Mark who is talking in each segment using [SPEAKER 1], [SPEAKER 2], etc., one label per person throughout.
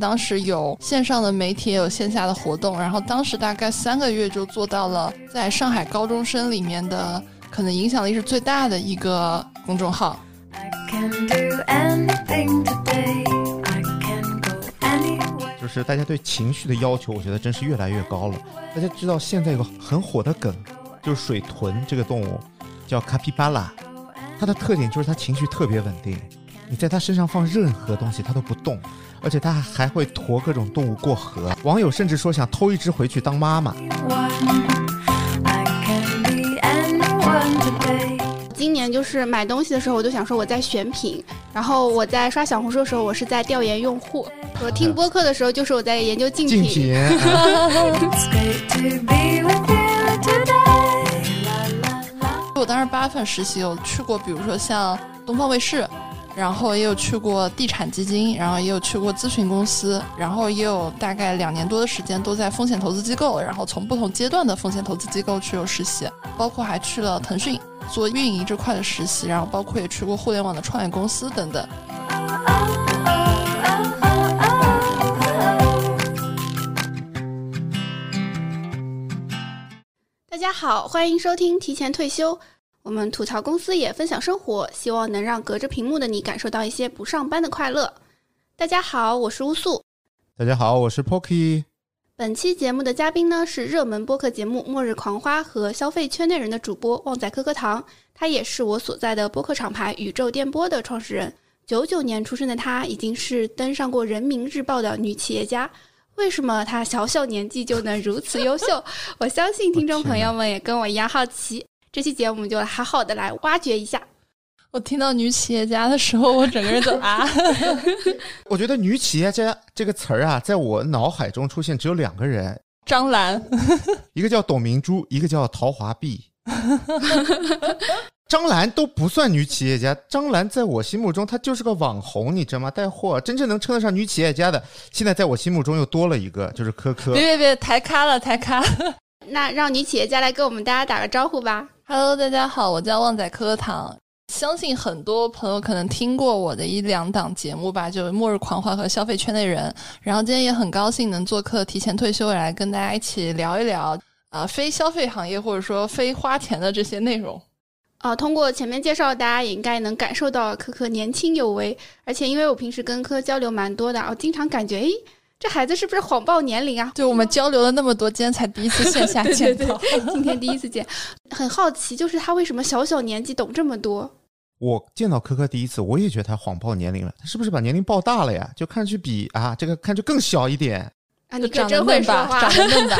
[SPEAKER 1] 当时有线上的媒体，也有线下的活动，然后当时大概三个月就做到了在上海高中生里面的可能影响力是最大的一个公众号。
[SPEAKER 2] 就是大家对情绪的要求，我觉得真是越来越高了。大家知道现在有个很火的梗，就是水豚这个动物叫卡皮巴拉，它的特点就是它情绪特别稳定，你在它身上放任何东西它都不动，而且它还会驮各种动物过河。网友甚至说想偷一只回去当妈妈。
[SPEAKER 3] 今年就是买东西的时候，我就想说我在选品，然后我在刷小红书的时候，我是在调研用户；我听播客的时候，就是我在研究竞
[SPEAKER 2] 竞品。
[SPEAKER 1] 我当时八月份实习，有去过，比如说像东方卫视，然后也有去过地产基金，然后也有去过咨询公司，然后也有大概两年多的时间都在风险投资机构，然后从不同阶段的风险投资机构去有实习，包括还去了腾讯。做运营这块的实习，然后包括也去过互联网的创业公司等等。
[SPEAKER 3] 大家好，欢迎收听提前退休。我们吐槽公司也分享生活，希望能让隔着屏幕的你感受到一些不上班的快乐。大家好，我是乌素。
[SPEAKER 2] 大家好，我是 Pocky。
[SPEAKER 3] 本期节目的嘉宾呢是热门播客节目《末日狂花》和消费圈内人的主播旺仔可可糖，他也是我所在的播客厂牌宇宙电波的创始人。九九年出生的他已经是登上过人民日报的女企业家。为什么她小小年纪就能如此优秀？我相信听众朋友们也跟我一样好奇。这期节目就好好的来挖掘一下。
[SPEAKER 1] 我听到女企业家的时候，我整个人都 啊！
[SPEAKER 2] 我觉得女企业家这个词儿啊，在我脑海中出现只有两个人：
[SPEAKER 1] 张兰，
[SPEAKER 2] 一个叫董明珠，一个叫陶华碧。张兰都不算女企业家，张兰在我心目中她就是个网红，你知道吗？带货，真正能称得上女企业家的，现在在我心目中又多了一个，就是科科。
[SPEAKER 1] 别别别，抬咖了，抬咖！
[SPEAKER 3] 那让女企业家来跟我们大家打个招呼吧。
[SPEAKER 1] Hello，大家好，我叫旺仔可可糖。相信很多朋友可能听过我的一两档节目吧，就《末日狂欢》和《消费圈内人》。然后今天也很高兴能做客提前退休来跟大家一起聊一聊啊，非消费行业或者说非花钱的这些内容。
[SPEAKER 3] 啊，通过前面介绍，大家也应该能感受到可可年轻有为。而且因为我平时跟科交流蛮多的，我经常感觉，诶，这孩子是不是谎报年龄啊？
[SPEAKER 1] 对我们交流了那么多，今天才第一次线下见到，
[SPEAKER 3] 今天第一次见，很好奇，就是他为什么小小年纪懂这么多？
[SPEAKER 2] 我见到科科第一次，我也觉得他谎报年龄了。他是不是把年龄报大了呀？就看上去比啊，这个看着更小一点。
[SPEAKER 3] 啊，你可真会说话，
[SPEAKER 1] 长得嫩吧？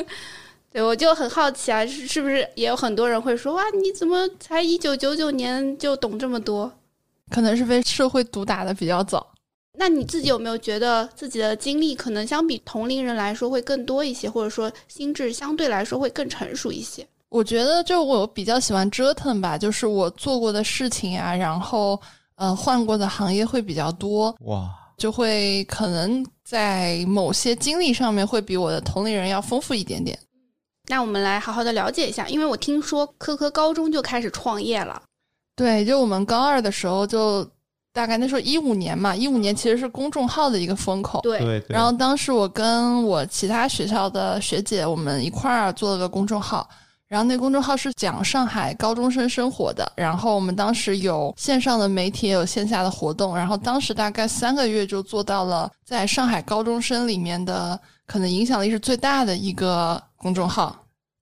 [SPEAKER 3] 对，我就很好奇啊，是是不是也有很多人会说哇，你怎么才一九九九年就懂这么多？
[SPEAKER 1] 可能是被社会毒打的比较早。
[SPEAKER 3] 那你自己有没有觉得自己的经历可能相比同龄人来说会更多一些，或者说心智相对来说会更成熟一些？
[SPEAKER 1] 我觉得，就我比较喜欢折腾吧，就是我做过的事情啊，然后呃换过的行业会比较多，
[SPEAKER 2] 哇，
[SPEAKER 1] 就会可能在某些经历上面会比我的同龄人要丰富一点点。
[SPEAKER 3] 那我们来好好的了解一下，因为我听说科科高中就开始创业了，
[SPEAKER 1] 对，就我们高二的时候，就大概那时候一五年嘛，一五年其实是公众号的一个风口，
[SPEAKER 3] 对
[SPEAKER 2] 对。
[SPEAKER 1] 然后当时我跟我其他学校的学姐，我们一块儿做了个公众号。然后那公众号是讲上海高中生生活的，然后我们当时有线上的媒体，也有线下的活动，然后当时大概三个月就做到了在上海高中生里面的可能影响力是最大的一个公众号。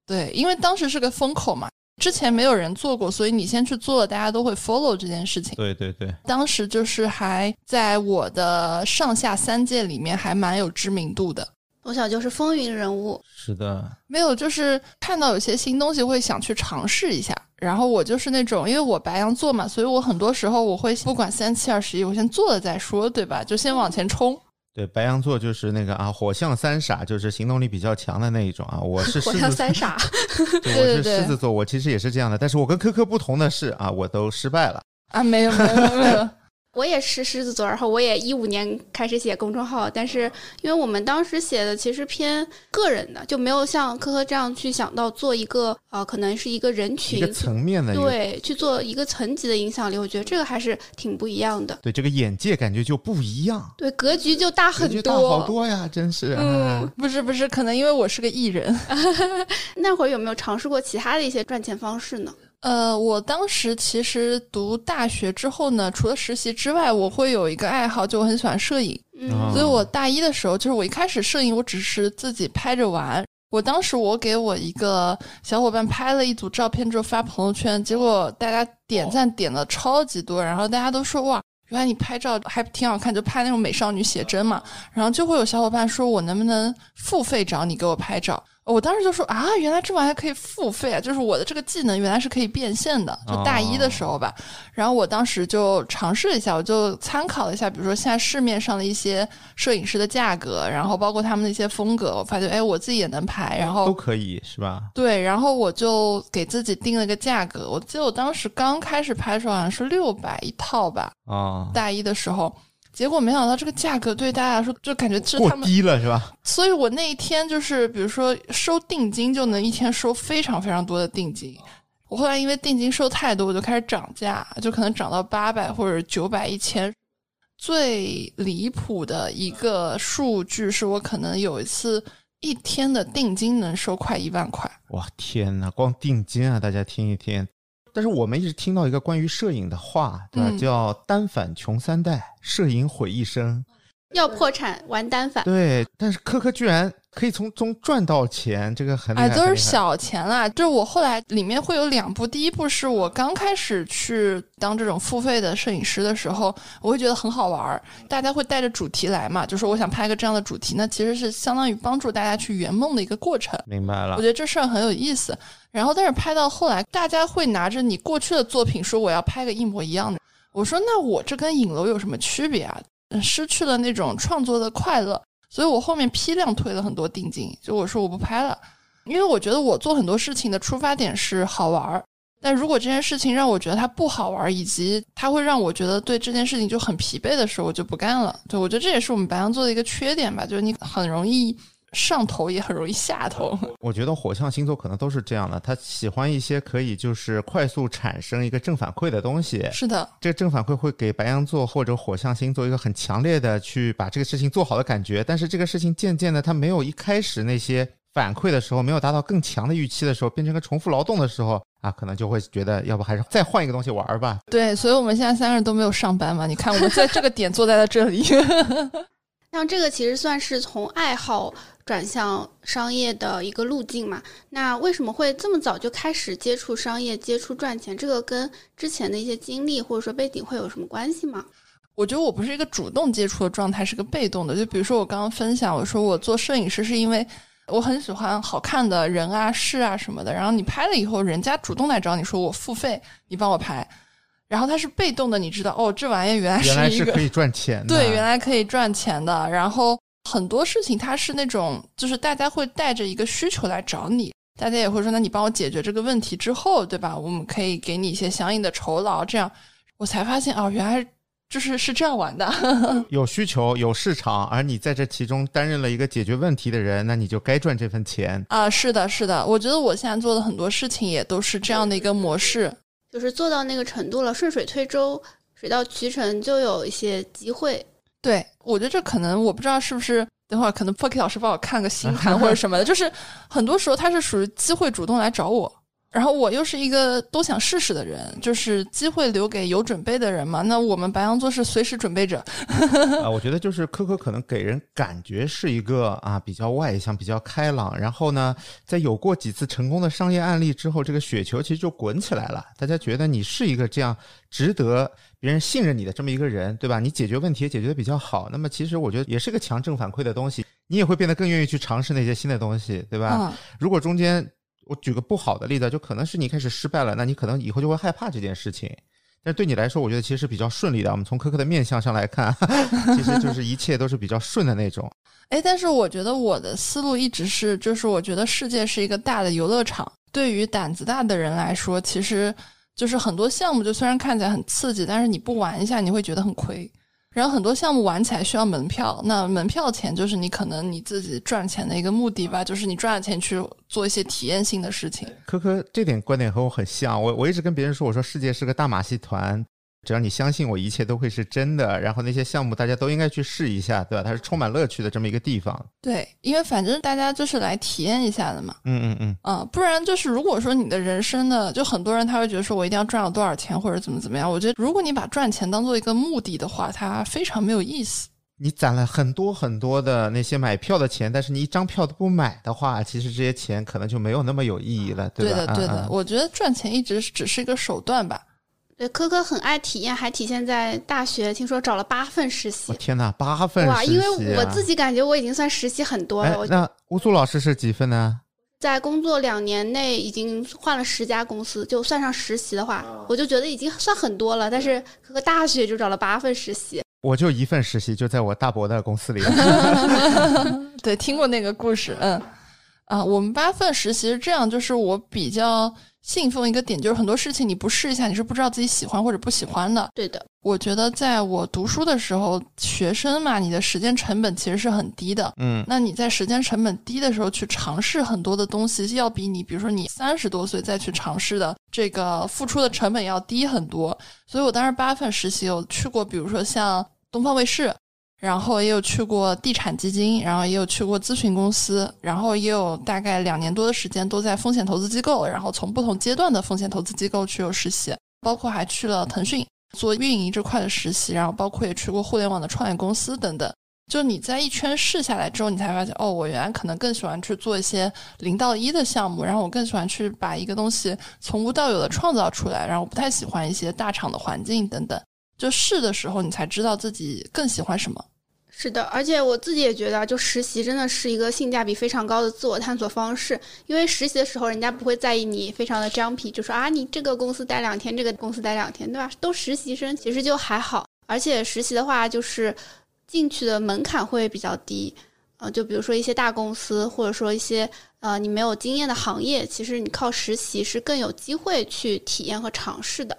[SPEAKER 1] 对，因为当时是个风口嘛，之前没有人做过，所以你先去做了，大家都会 follow 这件事情。
[SPEAKER 2] 对对对，
[SPEAKER 1] 当时就是还在我的上下三届里面还蛮有知名度的。
[SPEAKER 3] 从小就是风云人物，
[SPEAKER 2] 是的，
[SPEAKER 1] 没有，就是看到有些新东西会想去尝试一下。然后我就是那种，因为我白羊座嘛，所以我很多时候我会不管三七二十一，我先做了再说，对吧？就先往前冲。
[SPEAKER 2] 对，白羊座就是那个啊，火象三傻，就是行动力比较强的那一种啊。我是
[SPEAKER 3] 火象三傻，
[SPEAKER 2] 对，我是狮子座，我其实也是这样的，但是我跟科科不同的是啊，我都失败了
[SPEAKER 1] 啊，没有没有没有。
[SPEAKER 3] 我也是狮子座，然后我也一五年开始写公众号，但是因为我们当时写的其实偏个人的，就没有像科科这样去想到做一个呃，可能是一个人群
[SPEAKER 2] 一个层面的
[SPEAKER 3] 对，去做一个层级的影响力，我觉得这个还是挺不一样的。
[SPEAKER 2] 对这个眼界感觉就不一样，
[SPEAKER 3] 对，格局就大很
[SPEAKER 2] 感觉大好多呀，真是。
[SPEAKER 3] 嗯，
[SPEAKER 1] 不是不是，可能因为我是个艺人。
[SPEAKER 3] 那会儿有没有尝试过其他的一些赚钱方式呢？
[SPEAKER 1] 呃，我当时其实读大学之后呢，除了实习之外，我会有一个爱好，就我很喜欢摄影。
[SPEAKER 3] 嗯，
[SPEAKER 1] 所以我大一的时候，就是我一开始摄影，我只是自己拍着玩。我当时我给我一个小伙伴拍了一组照片之后发朋友圈，结果大家点赞点了超级多，然后大家都说哇，原来你拍照还挺好看，就拍那种美少女写真嘛。然后就会有小伙伴说我能不能付费找你给我拍照。我当时就说啊，原来这玩意儿可以付费啊！就是我的这个技能原来是可以变现的，就大一的时候吧。然后我当时就尝试了一下，我就参考了一下，比如说现在市面上的一些摄影师的价格，然后包括他们的一些风格，我发现哎，我自己也能拍，然后
[SPEAKER 2] 都可以是吧？
[SPEAKER 1] 对，然后我就给自己定了个价格。我记得我当时刚开始拍的时候好像是六百一套吧，
[SPEAKER 2] 啊，
[SPEAKER 1] 大一的时候。结果没想到这个价格对大家来说就感觉是
[SPEAKER 2] 过
[SPEAKER 1] 他们，
[SPEAKER 2] 低了是吧？
[SPEAKER 1] 所以我那一天就是比如说收定金就能一天收非常非常多的定金。我后来因为定金收太多，我就开始涨价，就可能涨到八百或者九百、一千。最离谱的一个数据是我可能有一次一天的定金能收快一万块。
[SPEAKER 2] 哇天呐，光定金啊，大家听一听。但是我们一直听到一个关于摄影的话，对吧？
[SPEAKER 1] 嗯
[SPEAKER 2] 叫单反穷三代，摄影毁一生。
[SPEAKER 3] 要破产玩单反，
[SPEAKER 2] 对，但是科科居然可以从中赚到钱，这个很厉害。
[SPEAKER 1] 哎，都是小钱啦。就是我后来里面会有两部，第一部是我刚开始去当这种付费的摄影师的时候，我会觉得很好玩儿，大家会带着主题来嘛，就说我想拍个这样的主题，那其实是相当于帮助大家去圆梦的一个过程。
[SPEAKER 2] 明白了
[SPEAKER 1] 我觉。得这事儿很有意思。然后，但是拍到后来，大家会拿着你过去的作品说我要拍个一模一样的。我说那我这跟影楼有什么区别啊？失去了那种创作的快乐，所以我后面批量退了很多定金，就我说我不拍了，因为我觉得我做很多事情的出发点是好玩儿。但如果这件事情让我觉得它不好玩儿，以及它会让我觉得对这件事情就很疲惫的时候，我就不干了。对我觉得这也是我们白羊座的一个缺点吧，就是你很容易上头，也很容易下头。
[SPEAKER 2] 我觉得火象星座可能都是这样的，他喜欢一些可以就是快速产生一个正反馈的东西。
[SPEAKER 1] 是的，
[SPEAKER 2] 这个正反馈会给白羊座或者火象星座一个很强烈的去把这个事情做好的感觉，但是这个事情渐渐的，他没有一开始那些反馈的时候，没有达到更强的预期的时候，变成个重复劳动的时候啊，可能就会觉得要不还是再换一个东西玩儿吧。
[SPEAKER 1] 对，所以我们现在三个人都没有上班嘛。你看，我们在这个点坐在了这里。
[SPEAKER 3] 像这个其实算是从爱好转向商业的一个路径嘛。那为什么会这么早就开始接触商业、接触赚钱？这个跟之前的一些经历或者说背景会有什么关系吗？
[SPEAKER 1] 我觉得我不是一个主动接触的状态，是个被动的。就比如说我刚刚分享，我说我做摄影师是因为我很喜欢好看的人啊、事啊什么的。然后你拍了以后，人家主动来找你说我付费，你帮我拍。然后它是被动的，你知道哦，这玩意儿原来
[SPEAKER 2] 原来
[SPEAKER 1] 是一个
[SPEAKER 2] 是可以赚钱的。
[SPEAKER 1] 对，原来可以赚钱的。然后很多事情它是那种，就是大家会带着一个需求来找你，大家也会说，那你帮我解决这个问题之后，对吧？我们可以给你一些相应的酬劳。这样我才发现哦，原来就是是这样玩的。
[SPEAKER 2] 有需求有市场，而你在这其中担任了一个解决问题的人，那你就该赚这份钱。
[SPEAKER 1] 啊，是的，是的，我觉得我现在做的很多事情也都是这样的一个模式。
[SPEAKER 3] 就是做到那个程度了，顺水推舟，水到渠成，就有一些机会。
[SPEAKER 1] 对，我觉得这可能我不知道是不是，等会儿可能 Poki 老师帮我看个星盘或者什么的，就是很多时候他是属于机会主动来找我，然后我又是一个都想试试的人，就是机会留给有准备的人嘛。那我们白羊座是随时准备者，
[SPEAKER 2] 啊，我觉得就是科科可能给人感觉是一个啊比较外向、比较开朗，然后呢，在有过几次成功的商业案例之后，这个雪球其实就滚起来了。大家觉得你是一个这样值得别人信任你的这么一个人，对吧？你解决问题也解决的比较好，那么其实我觉得也是个强正反馈的东西，你也会变得更愿意去尝试那些新的东西，对吧？
[SPEAKER 1] 嗯，
[SPEAKER 2] 如果中间我举个不好的例子，就可能是你开始失败了，那你可能以后就会害怕这件事情。但对你来说，我觉得其实是比较顺利的。我们从科科的面相上来看，其实就是一切都是比较顺的那种。
[SPEAKER 1] 哎，但是我觉得我的思路一直是，就是我觉得世界是一个大的游乐场，对于胆子大的人来说，其实就是很多项目就虽然看起来很刺激，但是你不玩一下你会觉得很亏。然后很多项目玩起来需要门票，那门票钱就是你可能你自己赚钱的一个目的吧，就是你赚了钱去做一些体验性的事情。
[SPEAKER 2] 科科这点观点和我很像，我我一直跟别人说，我说世界是个大马戏团。只要你相信我，一切都会是真的。然后那些项目大家都应该去试一下，对吧？它是充满乐趣的这么一个地方。
[SPEAKER 1] 对，因为反正大家就是来体验一下的嘛。
[SPEAKER 2] 嗯嗯嗯。
[SPEAKER 1] 啊，不然就是如果说你的人生呢，就很多人他会觉得说我一定要赚到多少钱或者怎么怎么样。我觉得如果你把赚钱当做一个目的的话，它非常没有意思。
[SPEAKER 2] 你攒了很多很多的那些买票的钱，但是你一张票都不买的话，其实这些钱可能就没有那么有意义了，
[SPEAKER 1] 对
[SPEAKER 2] 吧？对
[SPEAKER 1] 的，对的。我觉得赚钱一直只是一个手段吧。
[SPEAKER 3] 对，科科很爱体验，还体现在大学。听说找了八份实习，
[SPEAKER 2] 天哪，八份
[SPEAKER 3] 哇！因为我自己感觉我已经算实习很多了。
[SPEAKER 2] 那乌苏老师是几份呢？
[SPEAKER 3] 在工作两年内已经换了十家公司，就算上实习的话，我就觉得已经算很多了。但是科科大学就找了八份实习，
[SPEAKER 2] 我就一份实习，就在我大伯的公司里。
[SPEAKER 1] 对，听过那个故事，嗯啊，我们八份实习是这样，就是我比较。信奉一个点，就是很多事情你不试一下，你是不知道自己喜欢或者不喜欢的。
[SPEAKER 3] 对的，
[SPEAKER 1] 我觉得在我读书的时候，学生嘛，你的时间成本其实是很低的。
[SPEAKER 2] 嗯，
[SPEAKER 1] 那你在时间成本低的时候去尝试很多的东西，要比你比如说你三十多岁再去尝试的这个付出的成本要低很多。所以我当时八月份实习，有去过，比如说像东方卫视。然后也有去过地产基金，然后也有去过咨询公司，然后也有大概两年多的时间都在风险投资机构，然后从不同阶段的风险投资机构去有实习，包括还去了腾讯做运营这块的实习，然后包括也去过互联网的创业公司等等。就你在一圈试下来之后，你才发现哦，我原来可能更喜欢去做一些零到一的项目，然后我更喜欢去把一个东西从无到有的创造出来，然后我不太喜欢一些大厂的环境等等。就试的时候，你才知道自己更喜欢什么。
[SPEAKER 3] 是的，而且我自己也觉得，就实习真的是一个性价比非常高的自我探索方式。因为实习的时候，人家不会在意你非常的 jumpy，就说啊，你这个公司待两天，这个公司待两天，对吧？都实习生，其实就还好。而且实习的话，就是进去的门槛会比较低。呃，就比如说一些大公司，或者说一些呃你没有经验的行业，其实你靠实习是更有机会去体验和尝试的。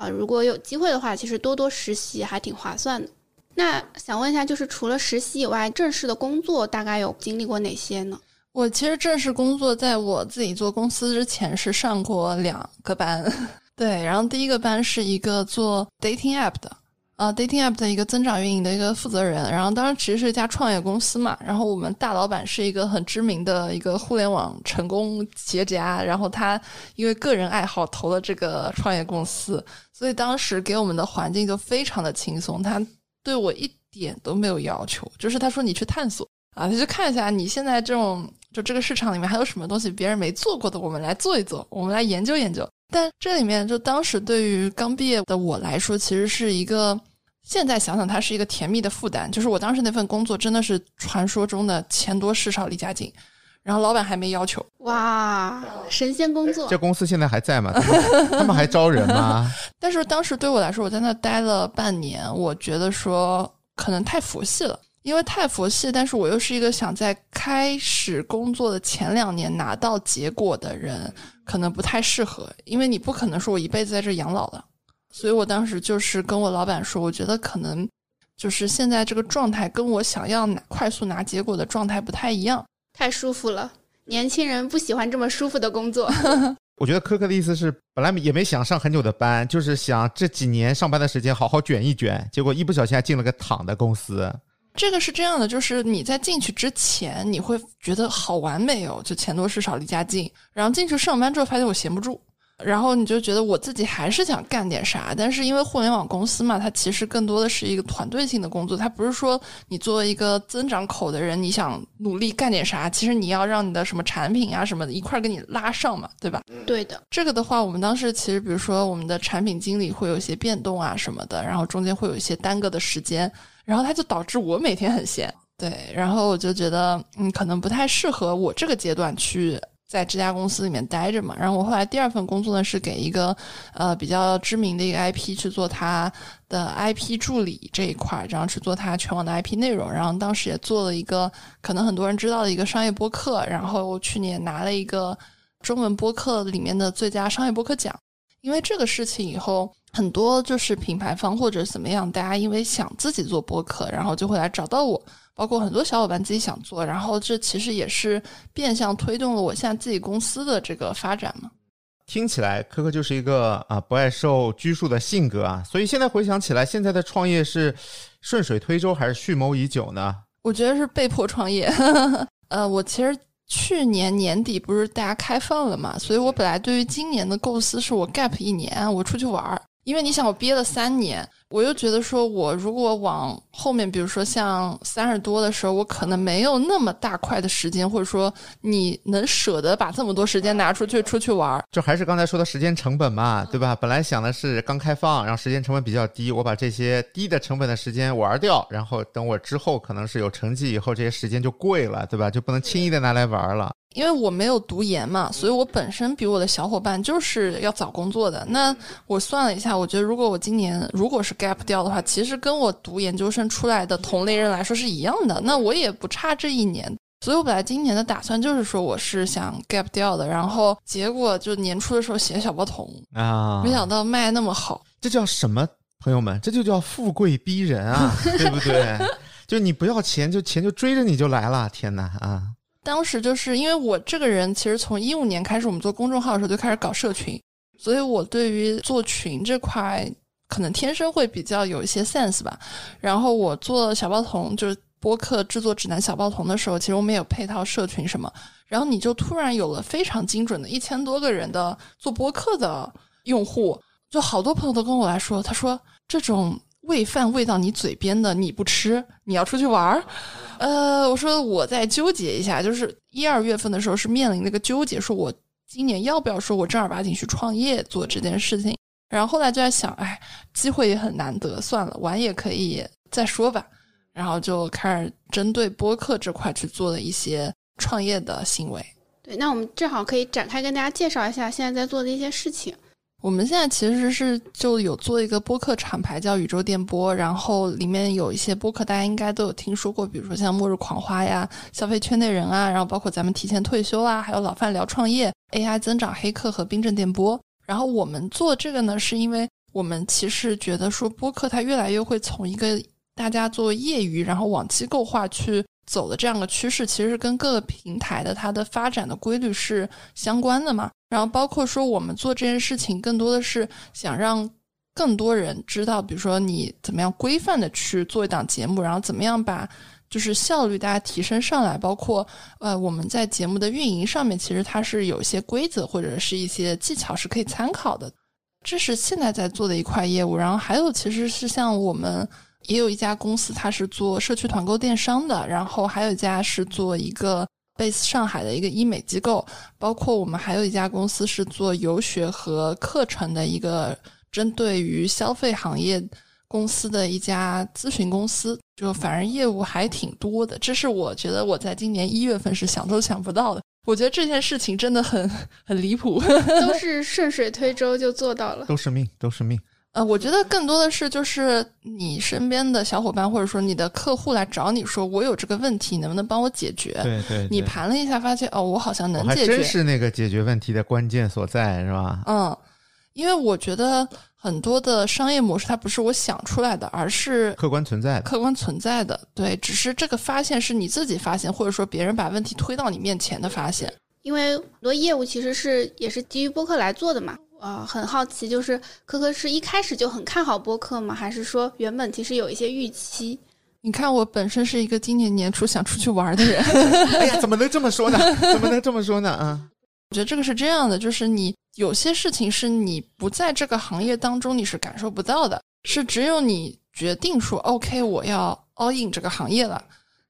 [SPEAKER 3] 啊，如果有机会的话，其实多多实习还挺划算的。那想问一下，就是除了实习以外，正式的工作大概有经历过哪些呢？
[SPEAKER 1] 我其实正式工作，在我自己做公司之前是上过两个班，对，然后第一个班是一个做 dating app 的，啊，dating app 的一个增长运营的一个负责人，然后当时其实是一家创业公司嘛，然后我们大老板是一个很知名的一个互联网成功企业家，然后他因为个人爱好投了这个创业公司，所以当时给我们的环境就非常的轻松，他。对我一点都没有要求，就是他说你去探索啊，他就看一下你现在这种就这个市场里面还有什么东西别人没做过的，我们来做一做，我们来研究研究。但这里面就当时对于刚毕业的我来说，其实是一个现在想想它是一个甜蜜的负担，就是我当时那份工作真的是传说中的钱多事少离家近。然后老板还没要求
[SPEAKER 3] 哇，神仙工作！
[SPEAKER 2] 这公司现在还在吗？他们还招人吗？
[SPEAKER 1] 但是当时对我来说，我在那待了半年，我觉得说可能太佛系了，因为太佛系。但是我又是一个想在开始工作的前两年拿到结果的人，可能不太适合，因为你不可能说我一辈子在这养老了。所以我当时就是跟我老板说，我觉得可能就是现在这个状态跟我想要拿快速拿结果的状态不太一样。
[SPEAKER 3] 太舒服了，年轻人不喜欢这么舒服的工作。
[SPEAKER 2] 我觉得科科的意思是，本来也没想上很久的班，就是想这几年上班的时间好好卷一卷，结果一不小心还进了个躺的公司。
[SPEAKER 1] 这个是这样的，就是你在进去之前，你会觉得好完美哦，就钱多事少离家近，然后进去上班之后，发现我闲不住。然后你就觉得我自己还是想干点啥，但是因为互联网公司嘛，它其实更多的是一个团队性的工作，它不是说你作为一个增长口的人，你想努力干点啥，其实你要让你的什么产品啊什么的一块儿给你拉上嘛，对吧？
[SPEAKER 3] 对的。
[SPEAKER 1] 这个的话，我们当时其实比如说我们的产品经理会有一些变动啊什么的，然后中间会有一些耽搁的时间，然后它就导致我每天很闲，对，然后我就觉得嗯，可能不太适合我这个阶段去。在这家公司里面待着嘛，然后我后来第二份工作呢是给一个呃比较知名的一个 IP 去做它的 IP 助理这一块，然后去做它全网的 IP 内容，然后当时也做了一个可能很多人知道的一个商业播客，然后去年拿了一个中文播客里面的最佳商业播客奖，因为这个事情以后，很多就是品牌方或者怎么样，大家因为想自己做播客，然后就会来找到我。包括很多小伙伴自己想做，然后这其实也是变相推动了我现在自己公司的这个发展嘛。
[SPEAKER 2] 听起来科科就是一个啊不爱受拘束的性格啊，所以现在回想起来，现在的创业是顺水推舟还是蓄谋已久呢？
[SPEAKER 1] 我觉得是被迫创业。呃，我其实去年年底不是大家开放了嘛，所以我本来对于今年的构思是我 gap 一年，我出去玩儿，因为你想我憋了三年。我又觉得说，我如果往后面，比如说像三十多的时候，我可能没有那么大块的时间，或者说你能舍得把这么多时间拿出去出去玩儿，
[SPEAKER 2] 就还是刚才说的时间成本嘛，对吧？本来想的是刚开放，然后时间成本比较低，我把这些低的成本的时间玩掉，然后等我之后可能是有成绩以后，这些时间就贵了，对吧？就不能轻易的拿来玩了。
[SPEAKER 1] 因为我没有读研嘛，所以我本身比我的小伙伴就是要早工作的。那我算了一下，我觉得如果我今年如果是 gap 掉的话，其实跟我读研究生出来的同类人来说是一样的。那我也不差这一年，所以我本来今年的打算就是说我是想 gap 掉的。然后结果就年初的时候写小报童
[SPEAKER 2] 啊，
[SPEAKER 1] 没想到卖那么好，
[SPEAKER 2] 这叫什么？朋友们，这就叫富贵逼人啊，对不对？就你不要钱，就钱就追着你就来了。天哪啊！
[SPEAKER 1] 当时就是因为我这个人，其实从一五年开始，我们做公众号的时候就开始搞社群，所以我对于做群这块可能天生会比较有一些 sense 吧。然后我做小报童，就是播客制作指南小报童的时候，其实我们有配套社群什么。然后你就突然有了非常精准的一千多个人的做播客的用户，就好多朋友都跟我来说，他说这种喂饭喂到你嘴边的你不吃，你要出去玩儿。呃，我说我再纠结一下，就是一二月份的时候是面临那个纠结，说我今年要不要说我正儿八经去创业做这件事情。然后后来就在想，哎，机会也很难得，算了，玩也可以再说吧。然后就开始针对播客这块去做了一些创业的行为。
[SPEAKER 3] 对，那我们正好可以展开跟大家介绍一下现在在做的一些事情。
[SPEAKER 1] 我们现在其实是就有做一个播客厂牌叫宇宙电波，然后里面有一些播客大家应该都有听说过，比如说像末日狂花呀、消费圈内人啊，然后包括咱们提前退休啊，还有老范聊创业、AI 增长黑客和冰镇电波。然后我们做这个呢，是因为我们其实觉得说播客它越来越会从一个大家做业余，然后往机构化去走的这样的趋势，其实跟各个平台的它的发展的规律是相关的嘛。然后包括说，我们做这件事情更多的是想让更多人知道，比如说你怎么样规范的去做一档节目，然后怎么样把就是效率大家提升上来。包括呃，我们在节目的运营上面，其实它是有一些规则或者是一些技巧是可以参考的。这是现在在做的一块业务。然后还有其实是像我们也有一家公司，它是做社区团购电商的，然后还有一家是做一个。base 上海的一个医美机构，包括我们还有一家公司是做游学和课程的一个针对于消费行业公司的一家咨询公司，就反正业务还挺多的。这是我觉得我在今年一月份是想都想不到的。我觉得这件事情真的很很离谱，
[SPEAKER 3] 都是顺水推舟就做到了，
[SPEAKER 2] 都是命，都是命。
[SPEAKER 1] 呃，我觉得更多的是就是你身边的小伙伴或者说你的客户来找你说我有这个问题，能不能帮我解决？
[SPEAKER 2] 对对，
[SPEAKER 1] 你盘了一下，发现哦，我好像能解
[SPEAKER 2] 决，真是那个解决问题的关键所在，是吧？
[SPEAKER 1] 嗯，因为我觉得很多的商业模式它不是我想出来的，而是
[SPEAKER 2] 客观存在的，
[SPEAKER 1] 客观存在的。对，只是这个发现是你自己发现，或者说别人把问题推到你面前的发现。
[SPEAKER 3] 因为很多业务其实是也是基于播客来做的嘛。啊，很好奇，就是科科是一开始就很看好播客吗？还是说原本其实有一些预期？
[SPEAKER 1] 你看，我本身是一个今年年初想出去玩的人。
[SPEAKER 2] 哎呀，怎么能这么说呢？怎么能这么说呢？啊，
[SPEAKER 1] 我觉得这个是这样的，就是你有些事情是你不在这个行业当中，你是感受不到的，是只有你决定说 OK，我要 all in 这个行业了，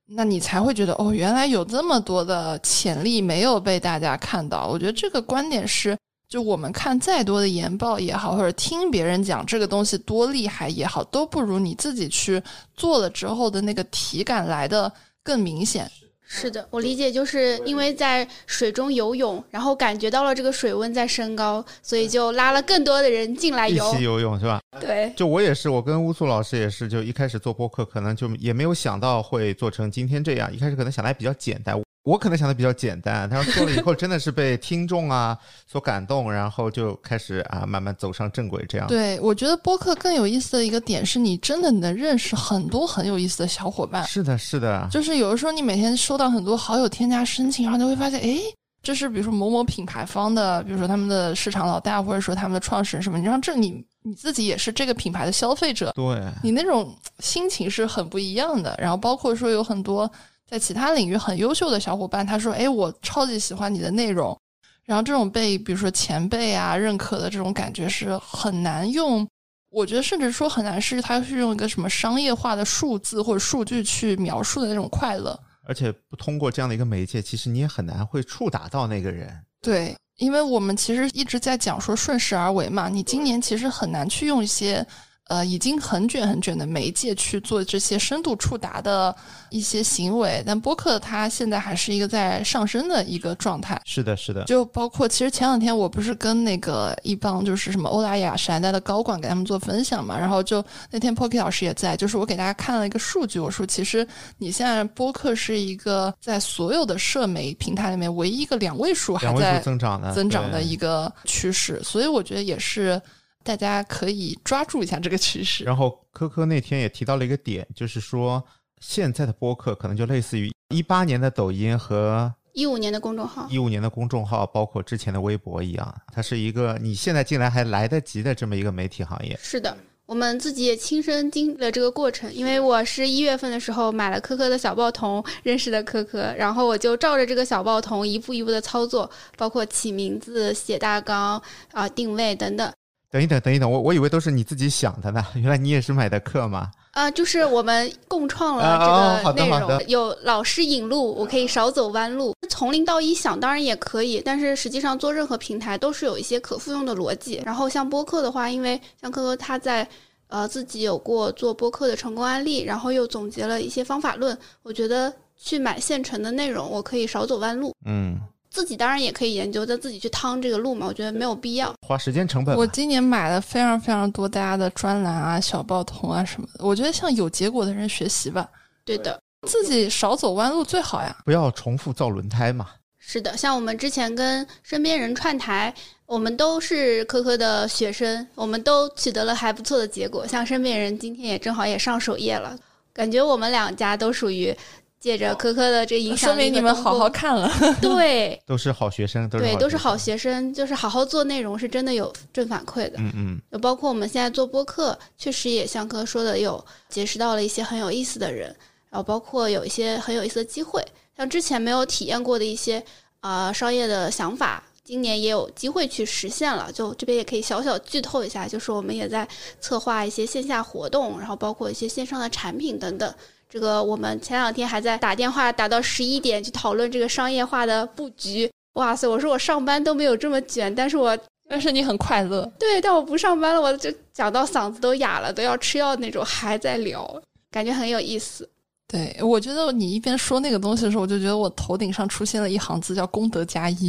[SPEAKER 1] 那你才会觉得哦，原来有这么多的潜力没有被大家看到。我觉得这个观点是。就我们看再多的研报也好，或者听别人讲这个东西多厉害也好，都不如你自己去做了之后的那个体感来的更明显。
[SPEAKER 3] 是的，我理解，就是因为在水中游泳，然后感觉到了这个水温在升高，所以就拉了更多的人进来游。
[SPEAKER 2] 一起游泳是吧？
[SPEAKER 3] 对。
[SPEAKER 2] 就我也是，我跟乌苏老师也是，就一开始做播客，可能就也没有想到会做成今天这样。一开始可能想来比较简单。我可能想的比较简单，他说做了以后真的是被听众啊所感动，然后就开始啊慢慢走上正轨，这样。
[SPEAKER 1] 对，我觉得播客更有意思的一个点是你真的能认识很多很有意思的小伙伴。
[SPEAKER 2] 是的，是的，
[SPEAKER 1] 就是有的时候你每天收到很多好友添加申请，然后你会发现，哎，这是比如说某某品牌方的，比如说他们的市场老大，或者说他们的创始人什么，你让这你你自己也是这个品牌的消费者，
[SPEAKER 2] 对，
[SPEAKER 1] 你那种心情是很不一样的。然后包括说有很多。在其他领域很优秀的小伙伴，他说：“哎，我超级喜欢你的内容。”然后这种被比如说前辈啊认可的这种感觉是很难用，我觉得甚至说很难是他是用一个什么商业化的数字或者数据去描述的那种快乐。
[SPEAKER 2] 而且不通过这样的一个媒介，其实你也很难会触达到那个人。
[SPEAKER 1] 对，因为我们其实一直在讲说顺势而为嘛，你今年其实很难去用一些。呃，已经很卷很卷的媒介去做这些深度触达的一些行为，但播客它现在还是一个在上升的一个状态。
[SPEAKER 2] 是的，是的。
[SPEAKER 1] 就包括其实前两天我不是跟那个一帮就是什么欧莱雅、时代的高管给他们做分享嘛，然后就那天 Pocky 老师也在，就是我给大家看了一个数据，我说其实你现在播客是一个在所有的社媒平台里面唯一一个两位数还在
[SPEAKER 2] 增长的
[SPEAKER 1] 增长的一个趋势，所以我觉得也是。大家可以抓住一下这个趋势。
[SPEAKER 2] 然后，科科那天也提到了一个点，就是说现在的播客可能就类似于一八年的抖音和
[SPEAKER 3] 一五年的公众号，
[SPEAKER 2] 一五年的公众号，包括之前的微博一样，它是一个你现在进来还来得及的这么一个媒体行业。
[SPEAKER 3] 是的，我们自己也亲身经历了这个过程，因为我是一月份的时候买了科科的小报童认识的科科，然后我就照着这个小报童一步一步的操作，包括起名字、写大纲啊、定位等等。
[SPEAKER 2] 等一等，等一等，我我以为都是你自己想的呢，原来你也是买的课吗？
[SPEAKER 3] 啊，就是我们共创了这个内容，有老师引路，我可以少走弯路。从零到一想当然也可以，但是实际上做任何平台都是有一些可复用的逻辑。然后像播客的话，因为像科科他在呃自己有过做播客的成功案例，然后又总结了一些方法论，我觉得去买现成的内容，我可以少走弯路。
[SPEAKER 2] 嗯。
[SPEAKER 3] 自己当然也可以研究，但自己去趟这个路嘛。我觉得没有必要
[SPEAKER 2] 花时间成本。
[SPEAKER 1] 我今年买了非常非常多大家的专栏啊、小报童啊什么的。我觉得向有结果的人学习吧。
[SPEAKER 3] 对的，
[SPEAKER 1] 自己少走弯路最好呀。
[SPEAKER 2] 不要重复造轮胎嘛。
[SPEAKER 3] 是的，像我们之前跟身边人串台，我们都是科科的学生，我们都取得了还不错的结果。像身边人今天也正好也上首页了，感觉我们两家都属于。借着科科的这影响，
[SPEAKER 1] 说明你们好好看了。
[SPEAKER 3] 对，
[SPEAKER 2] 都是好学生，
[SPEAKER 3] 对，都是
[SPEAKER 2] 好
[SPEAKER 3] 学生，就是好好做内容，是真的有正反馈的。
[SPEAKER 2] 嗯嗯，
[SPEAKER 3] 就包括我们现在做播客，确实也像哥说的，有结识到了一些很有意思的人，然后包括有一些很有意思的机会，像之前没有体验过的一些啊商业的想法，今年也有机会去实现了。就这边也可以小小剧透一下，就是我们也在策划一些线下活动，然后包括一些线上的产品等等。这个我们前两天还在打电话打到十一点去讨论这个商业化的布局。哇塞！我说我上班都没有这么卷，但是我
[SPEAKER 1] 但是你很快乐。
[SPEAKER 3] 对，但我不上班了，我就讲到嗓子都哑了，都要吃药那种，还在聊，感觉很有意思。
[SPEAKER 1] 对，我觉得你一边说那个东西的时候，我就觉得我头顶上出现了一行字，叫“功德加一”，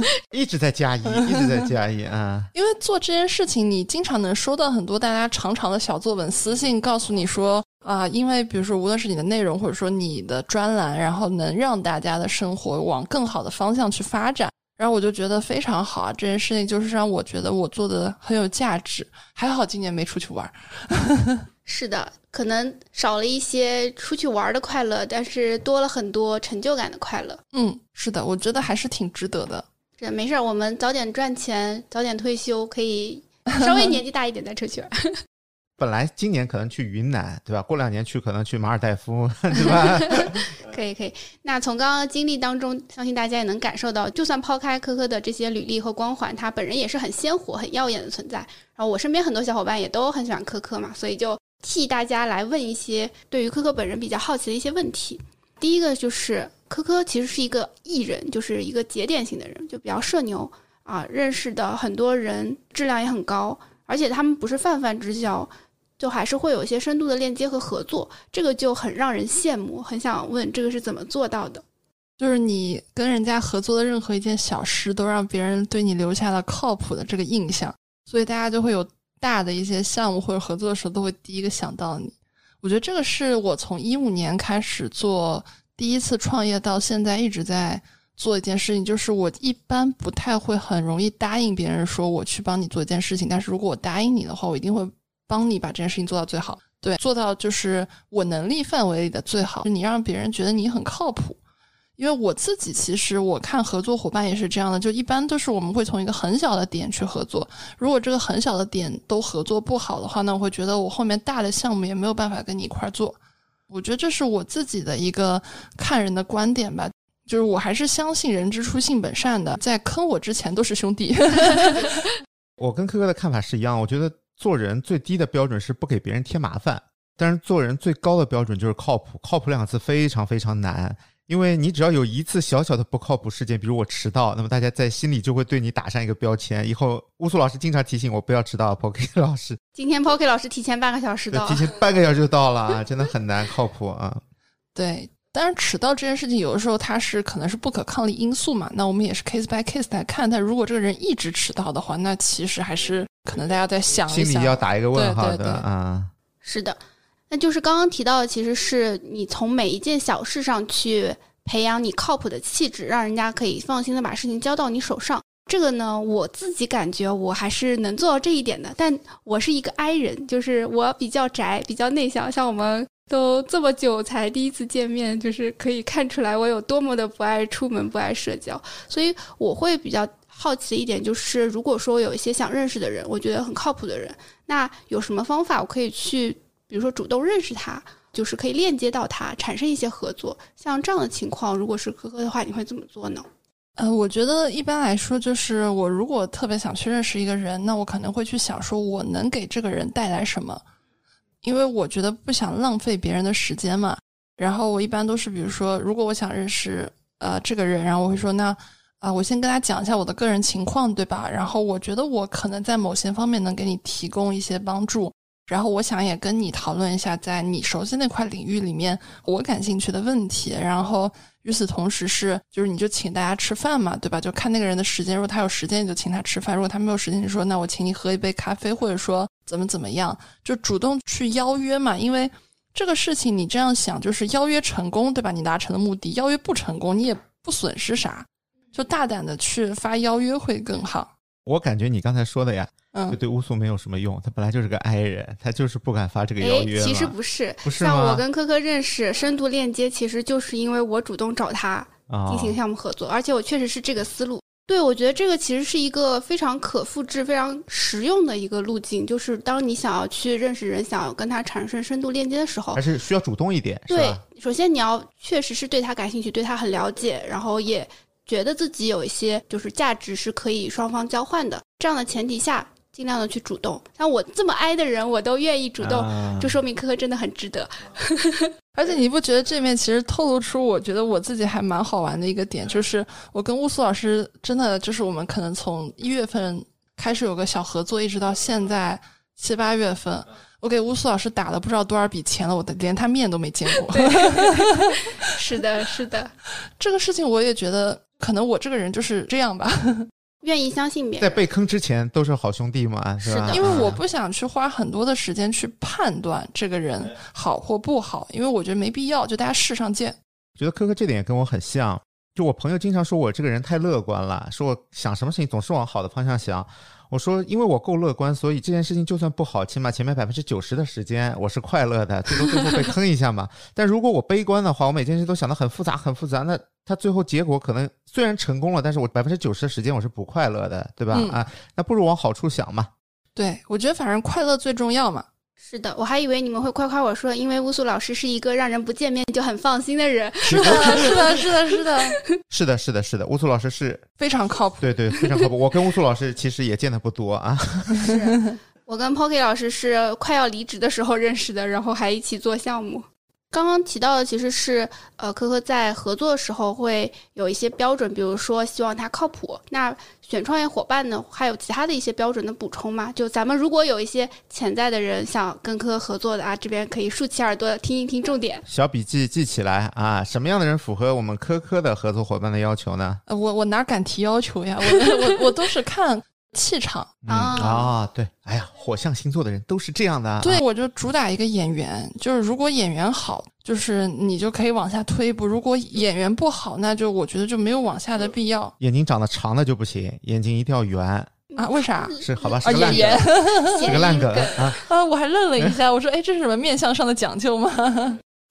[SPEAKER 2] 一直在加一，一直在加一啊！
[SPEAKER 1] 因为做这件事情，你经常能收到很多大家长长的小作文私信，告诉你说啊，因为比如说，无论是你的内容，或者说你的专栏，然后能让大家的生活往更好的方向去发展，然后我就觉得非常好啊！这件事情就是让我觉得我做的很有价值。还好今年没出去玩。
[SPEAKER 3] 是的，可能少了一些出去玩的快乐，但是多了很多成就感的快乐。
[SPEAKER 1] 嗯，是的，我觉得还是挺值得的。
[SPEAKER 3] 这没事儿，我们早点赚钱，早点退休，可以稍微 年纪大一点再出去玩。
[SPEAKER 2] 本来今年可能去云南，对吧？过两年去可能去马尔代夫，对吧？
[SPEAKER 3] 可以可以。那从刚刚经历当中，相信大家也能感受到，就算抛开科科的这些履历和光环，他本人也是很鲜活、很耀眼的存在。然后我身边很多小伙伴也都很喜欢科科嘛，所以就。替大家来问一些对于科科本人比较好奇的一些问题。第一个就是科科其实是一个艺人，就是一个节点型的人，就比较社牛啊。认识的很多人质量也很高，而且他们不是泛泛之交，就还是会有一些深度的链接和合作，这个就很让人羡慕。很想问这个是怎么做到的？
[SPEAKER 1] 就是你跟人家合作的任何一件小事，都让别人对你留下了靠谱的这个印象，所以大家就会有。大的一些项目或者合作的时候，都会第一个想到你。我觉得这个是我从一五年开始做第一次创业到现在一直在做一件事情，就是我一般不太会很容易答应别人说我去帮你做一件事情，但是如果我答应你的话，我一定会帮你把这件事情做到最好，对，做到就是我能力范围里的最好，你让别人觉得你很靠谱。因为我自己其实我看合作伙伴也是这样的，就一般都是我们会从一个很小的点去合作。如果这个很小的点都合作不好的话，那我会觉得我后面大的项目也没有办法跟你一块儿做。我觉得这是我自己的一个看人的观点吧，就是我还是相信人之初性本善的，在坑我之前都是兄弟。
[SPEAKER 2] 我跟科科的看法是一样，我觉得做人最低的标准是不给别人添麻烦，但是做人最高的标准就是靠谱。靠谱两个字非常非常难。因为你只要有一次小小的不靠谱事件，比如我迟到，那么大家在心里就会对你打上一个标签。以后乌苏老师经常提醒我不要迟到，Pocky 老师
[SPEAKER 3] 今天 Pocky 老师提前半个小时到，
[SPEAKER 2] 提前半个小时就到了啊，真的很难靠谱啊。
[SPEAKER 1] 对，但是迟到这件事情，有的时候它是可能是不可抗力因素嘛。那我们也是 case by case 来看。但如果这个人一直迟到的话，那其实还是可能大家在想
[SPEAKER 2] 心里要打一个问号的啊。
[SPEAKER 3] 是的，那就是刚刚提到的，其实是你从每一件小事上去。培养你靠谱的气质，让人家可以放心的把事情交到你手上。这个呢，我自己感觉我还是能做到这一点的。但我是一个 I 人，就是我比较宅，比较内向。像我们都这么久才第一次见面，就是可以看出来我有多么的不爱出门、不爱社交。所以我会比较好奇的一点就是，如果说有一些想认识的人，我觉得很靠谱的人，那有什么方法我可以去，比如说主动认识他？就是可以链接到他，产生一些合作。像这样的情况，如果是科科的话，你会怎么做呢？
[SPEAKER 1] 呃，我觉得一般来说，就是我如果特别想去认识一个人，那我可能会去想说，我能给这个人带来什么？因为我觉得不想浪费别人的时间嘛。然后我一般都是，比如说，如果我想认识呃这个人，然后我会说，那啊，我先跟他讲一下我的个人情况，对吧？然后我觉得我可能在某些方面能给你提供一些帮助。然后我想也跟你讨论一下，在你熟悉那块领域里面，我感兴趣的问题。然后与此同时是，就是你就请大家吃饭嘛，对吧？就看那个人的时间，如果他有时间，你就请他吃饭；如果他没有时间，你说那我请你喝一杯咖啡，或者说怎么怎么样，就主动去邀约嘛。因为这个事情你这样想，就是邀约成功，对吧？你达成了目的；邀约不成功，你也不损失啥，就大胆的去发邀约会更好。
[SPEAKER 2] 我感觉你刚才说的呀。就对乌苏没有什么用，他本来就是个 I 人，他就是不敢发这个邀约。
[SPEAKER 3] 其实不是，
[SPEAKER 2] 不是
[SPEAKER 3] 像我跟科科认识、深度链接，其实就是因为我主动找他进行项目合作，而且我确实是这个思路。对，我觉得这个其实是一个非常可复制、非常实用的一个路径，就是当你想要去认识人、想要跟他产生深度链接的时候，
[SPEAKER 2] 还是需要主动一点。
[SPEAKER 3] 对，首先你要确实是对他感兴趣，对他很了解，然后也觉得自己有一些就是价值是可以双方交换的，这样的前提下。尽量的去主动，像我这么哀的人，我都愿意主动，就说明科科真的很值得。
[SPEAKER 1] 而且你不觉得这面其实透露出，我觉得我自己还蛮好玩的一个点，就是我跟乌苏老师真的就是我们可能从一月份开始有个小合作，一直到现在七八月份，我给乌苏老师打了不知道多少笔钱了，我的连他面都没见过。
[SPEAKER 3] 是的，是的，
[SPEAKER 1] 这个事情我也觉得，可能我这个人就是这样吧。
[SPEAKER 3] 愿意相信别人，
[SPEAKER 2] 在被坑之前都是好兄弟嘛，是
[SPEAKER 3] 吧？
[SPEAKER 1] 因为我不想去花很多的时间去判断这个人好或不好，因为我觉得没必要，就大家世上见。
[SPEAKER 2] 觉得科科这点也跟我很像，就我朋友经常说我这个人太乐观了，说我想什么事情总是往好的方向想。我说，因为我够乐观，所以这件事情就算不好，起码前面百分之九十的时间我是快乐的，最多最后被坑一下嘛。但如果我悲观的话，我每件事都想得很复杂，很复杂，那他最后结果可能虽然成功了，但是我百分之九十的时间我是不快乐的，对吧？啊，那不如往好处想嘛。
[SPEAKER 1] 对，我觉得反正快乐最重要嘛。
[SPEAKER 3] 是的，我还以为你们会夸夸我说，因为乌苏老师是一个让人不见面就很放心的人。
[SPEAKER 1] 是的，是的，是的，是的，
[SPEAKER 2] 是的，是的，是的，乌苏老师是
[SPEAKER 1] 非常靠谱。
[SPEAKER 2] 对对，非常靠谱。我跟乌苏老师其实也见的不多啊。
[SPEAKER 3] 是我跟 Pocky 老师是快要离职的时候认识的，然后还一起做项目。刚刚提到的其实是，呃，科科在合作的时候会有一些标准，比如说希望他靠谱。那选创业伙伴呢，还有其他的一些标准的补充吗？就咱们如果有一些潜在的人想跟科科合作的啊，这边可以竖起耳朵听一听重点，
[SPEAKER 2] 小笔记记起来啊。什么样的人符合我们科科的合作伙伴的要求呢？
[SPEAKER 1] 呃，我我哪敢提要求呀？我我我都是看。气场。
[SPEAKER 2] 嗯啊，对，哎呀，火象星座的人都是这样的啊。
[SPEAKER 1] 对，我就主打一个演员，就是如果演员好，就是你就可以往下推一步；如果演员不好，那就我觉得就没有往下的必要
[SPEAKER 2] 眼睛长得长的就不行，眼睛一定要圆。
[SPEAKER 1] 啊。为啥？
[SPEAKER 2] 是好吧？
[SPEAKER 1] 啊，
[SPEAKER 2] 是个烂
[SPEAKER 1] 演员
[SPEAKER 2] 梗，是个烂梗啊。
[SPEAKER 1] 啊！我还愣了一下，我说：“哎，这是什么面相上的讲究吗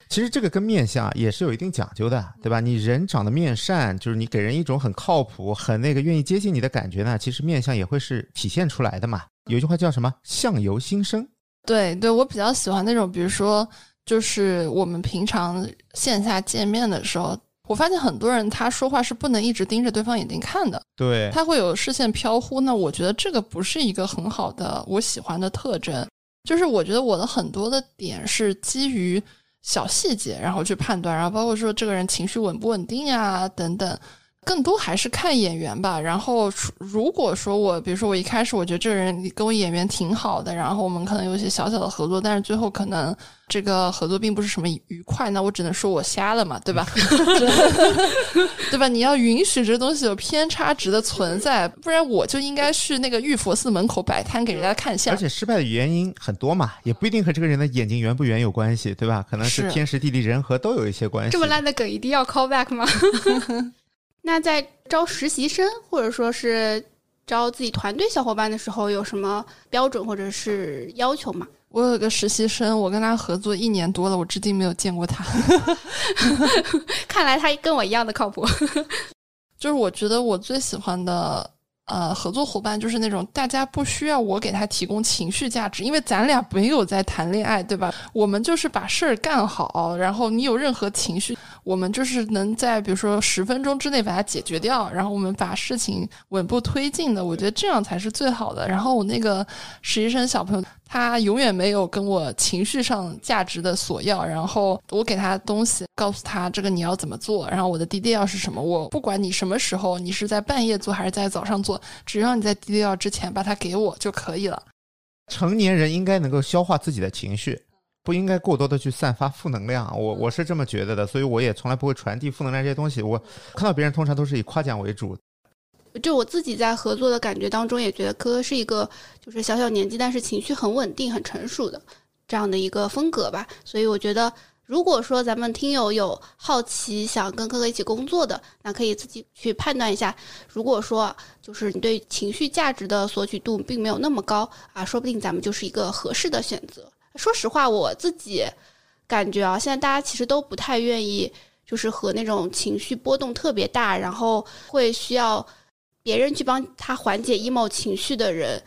[SPEAKER 2] 其实这个跟面相也是有一定讲究的，对吧？你人长得面善，就是你给人一种很靠谱、很那个愿意接近你的感觉呢，其实面相也会是体现出来的嘛。有一句话叫什么“相由心生”，？”
[SPEAKER 1] 对对，我比较喜欢那种，比如说，就是我们平常线下见面的时候，我发现很多人他说话是不能一直盯着对方眼睛看的，
[SPEAKER 2] 对，
[SPEAKER 1] 他会有视线飘忽。那我觉得这个不是一个很好的我喜欢的特征。就是我觉得我的很多的点是基于小细节，然后去判断，然后包括说这个人情绪稳不稳定啊等等，更多还是看演员吧。然后如果说我，比如说我一开始我觉得这个人跟我演员挺好的，然后我们可能有一些小小的合作，但是最后可能这个合作并不是什么愉快，那我只能说我瞎了嘛，对吧？对吧？你要允许这东西有偏差值的存在，不然我就应该去那个玉佛寺门口摆摊给人家看相
[SPEAKER 2] 而。且失败的原因很多嘛，也不一定和这个人的眼睛圆不圆有关系，对吧？可能是
[SPEAKER 1] 是
[SPEAKER 2] 天时地利人和都有一些关系。
[SPEAKER 3] 这么烂的梗一定要 call back 吗？那在招实习生或者说是招自己团队小伙伴的时候，有什么标准或者是要求吗？
[SPEAKER 1] 我有个实习生，我跟他合作一年多了，我至今没有见过他。
[SPEAKER 3] 看来他跟我一样的靠谱。
[SPEAKER 1] 就是我觉得我最喜欢的呃合作伙伴就是那种大家不需要我给他提供情绪价值，因为咱俩没有在谈恋爱，对吧？我们就是把事儿干好，然后你有任何情绪，我们就是能在比如说十分钟之内把它解决掉，然后我们把事情稳步推进的，我觉得这样才是最好的。然后我那个实习生小朋友，他永远没有跟我情绪上价值的索要，然后我给他东西，告诉他这个你要怎么做，然后我的 DDL 是什么，我不管你什么时候，你是在半夜做还是在早上做，只要你在 DDL 之前把它给我就可以了。
[SPEAKER 2] 成年人应该能够消化自己的情绪，不应该过多的去散发负能量。我我是这么觉得的，所以我也从来不会传递负能量这些东西。我看到别人通常都是以夸奖为主。
[SPEAKER 3] 就我自己在合作的感觉当中，也觉得珂珂是一个就是小小年纪，但是情绪很稳定、很成熟的这样的一个风格吧。所以我觉得，如果说咱们听友有好奇想跟珂珂一起工作的，那可以自己去判断一下。如果说就是你对情绪价值的索取度并没有那么高啊，说不定咱们就是一个合适的选择。说实话，我自己感觉啊，现在大家其实都不太愿意，就是和那种情绪波动特别大，然后会需要别人去帮他缓解 emo 情绪的人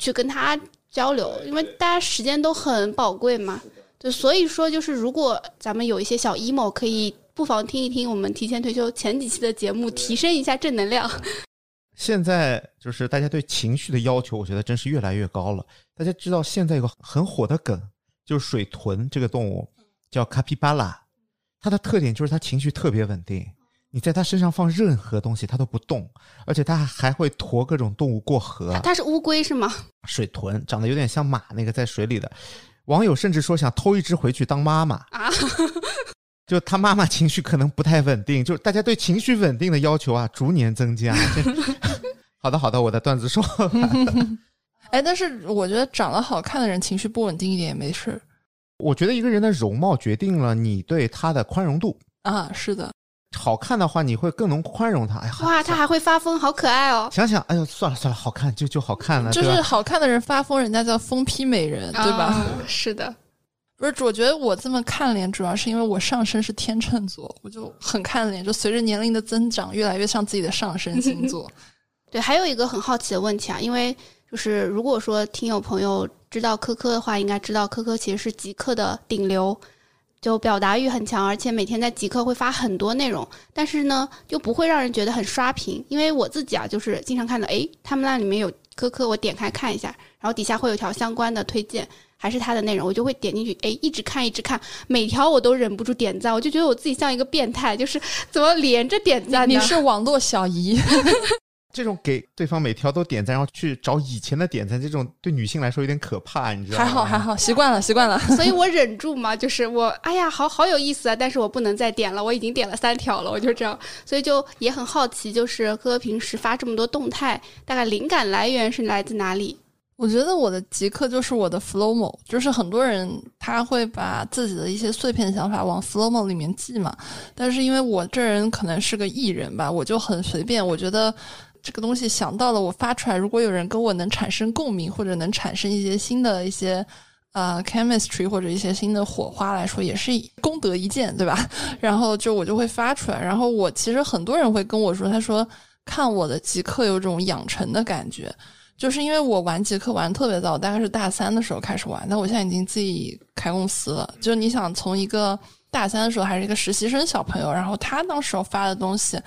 [SPEAKER 3] 去跟他交流，因为大家时间都很宝贵嘛。就所以说，就是如果咱们有一些小 emo，可以不妨听一听我们提前退休前几期的节目，提升一下正能量。
[SPEAKER 2] 现在就是大家对情绪的要求，我觉得真是越来越高了。大家知道现在有个很火的梗，就是水豚这个动物叫卡皮巴拉，它的特点就是它情绪特别稳定，你在它身上放任何东西它都不动，而且它还会驮各种动物过河
[SPEAKER 3] 它。是乌龟是吗？
[SPEAKER 2] 水豚长得有点像马那个在水里的，网友甚至说想偷一只回去当妈妈。
[SPEAKER 3] 啊，
[SPEAKER 2] 就他妈妈情绪可能不太稳定，就是大家对情绪稳定的要求啊逐年增加。这好的好的，我的段子说。
[SPEAKER 1] 哎，但是我觉得长得好看的人情绪不稳定一点也没事
[SPEAKER 2] 我觉得一个人的容貌决定了你对他的宽容度。
[SPEAKER 1] 啊。是的，
[SPEAKER 2] 好看的话，你会更能宽容他。哎呀，
[SPEAKER 3] 哇，他还会发疯，好可爱哦！
[SPEAKER 2] 想想，哎呦，算了算了，好看就就好看了，
[SPEAKER 1] 就是？好看的人发疯，人家叫疯批美人，对吧？
[SPEAKER 3] 啊是的，
[SPEAKER 1] 不是，我觉得我这么看脸，主要是因为我上身是天秤座，我就很看脸，就随着年龄的增长，越来越像自己的上升星座。
[SPEAKER 3] 对，还有一个很好奇的问题啊，因为就是如果说听友朋友知道科科的话，应该知道科科其实是极客的顶流，就表达欲很强，而且每天在极客会发很多内容，但是呢又不会让人觉得很刷屏。因为我自己啊，就是经常看到，诶，他们那里面有科科，我点开看一下，然后底下会有条相关的推荐。还是他的内容，我就会点进去，诶，一直看，一直看，每条我都忍不住点赞，我就觉得我自己像一个变态，就是怎么连着点赞呢？
[SPEAKER 1] 你是网络小姨，
[SPEAKER 2] 这种给对方每条都点赞，然后去找以前的点赞，这种对女性来说有点可怕，你知道吗？
[SPEAKER 1] 还好还好，习惯了习惯了。
[SPEAKER 3] 所以我忍住嘛，就是我，哎呀，好好有意思啊，但是我不能再点了，我已经点了三条了，我就这样，所以就也很好奇，就是哥哥平时发这么多动态，大概灵感来源是来自哪里？
[SPEAKER 1] 我觉得我的极客就是我的 Flowmo，就是很多人他会把自己的一些碎片想法往 Flowmo 里面记嘛，但是因为我这人可能是个艺人吧，我就很随便，我觉得。这个东西想到了，我发出来，如果有人跟我能产生共鸣，或者能产生一些新的一些呃 chemistry 或者一些新的火花来说，也是功德一件，对吧？然后就我就会发出来。然后我其实很多人会跟我说，他说看我的极客有种养成的感觉，就是因为我玩极客玩特别早，大概是大三的时候开始玩，但我现在已经自己开公司了。就你想从一个大三的时候还是一个实习生小朋友，然后他当时发的东西。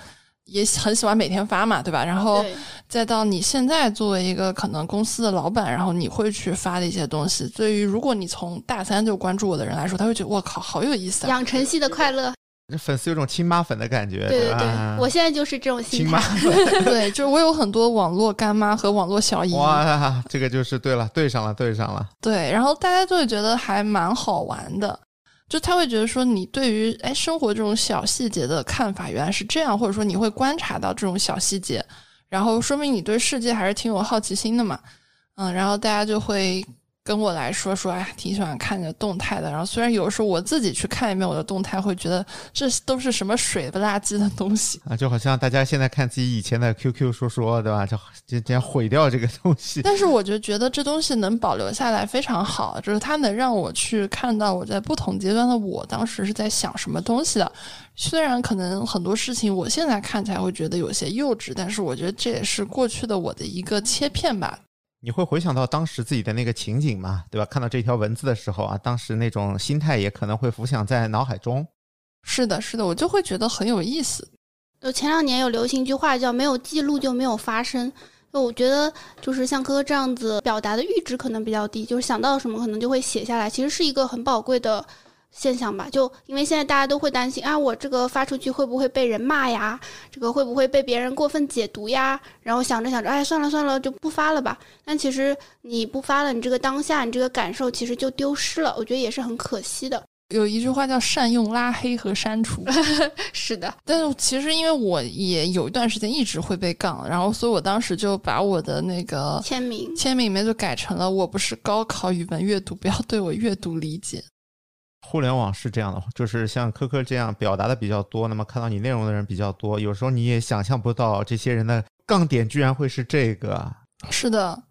[SPEAKER 1] 也很喜欢每天发嘛，对吧？然后再到你现在作为一个可能公司的老板，然后你会去发的一些东西，对于如果你从大三就关注我的人来说，他会觉得我靠，好有意思啊，
[SPEAKER 3] 养成系的快乐。
[SPEAKER 2] 这粉丝有种亲妈粉的感觉，
[SPEAKER 3] 对对对，我现在就是这种心态。
[SPEAKER 1] 对，就是我有很多网络干妈和网络小姨。
[SPEAKER 2] 哇，这个就是对了，对上了，对上了。
[SPEAKER 1] 对，然后大家就会觉得还蛮好玩的。就他会觉得说，你对于哎生活这种小细节的看法原来是这样，或者说你会观察到这种小细节，然后说明你对世界还是挺有好奇心的嘛，嗯，然后大家就会。跟我来说说，哎，挺喜欢看你的动态的。然后虽然有时候我自己去看一遍我的动态，会觉得这都是什么水不拉几的东西
[SPEAKER 2] 啊，就好像大家现在看自己以前的 QQ 说说，对吧？就就这样毁掉这个东西。
[SPEAKER 1] 但是我就觉得这东西能保留下来非常好，就是它能让我去看到我在不同阶段的我当时是在想什么东西的。虽然可能很多事情我现在看起来会觉得有些幼稚，但是我觉得这也是过去的我的一个切片吧。
[SPEAKER 2] 你会回想到当时自己的那个情景嘛？对吧？看到这条文字的时候啊，当时那种心态也可能会浮想在脑海中。
[SPEAKER 1] 是的，是的，我就会觉得很有意思。
[SPEAKER 3] 就前两年有流行一句话叫“没有记录就没有发生”，就我觉得就是像哥哥这样子表达的阈值可能比较低，就是想到什么可能就会写下来，其实是一个很宝贵的。现象吧，就因为现在大家都会担心啊，我这个发出去会不会被人骂呀？这个会不会被别人过分解读呀？然后想着想着，哎，算了算了，就不发了吧。但其实你不发了，你这个当下，你这个感受其实就丢失了。我觉得也是很可惜的。
[SPEAKER 1] 有一句话叫善用拉黑和删除，
[SPEAKER 3] 是的。
[SPEAKER 1] 但是其实因为我也有一段时间一直会被杠，然后所以我当时就把我的那个
[SPEAKER 3] 签名
[SPEAKER 1] 签名里面就改成了“我不是高考语文阅读，不要对我阅读理解”。
[SPEAKER 2] 互联网是这样的，就是像科科这样表达的比较多，那么看到你内容的人比较多，有时候你也想象不到这些人的杠点居然会是这个。
[SPEAKER 1] 是的，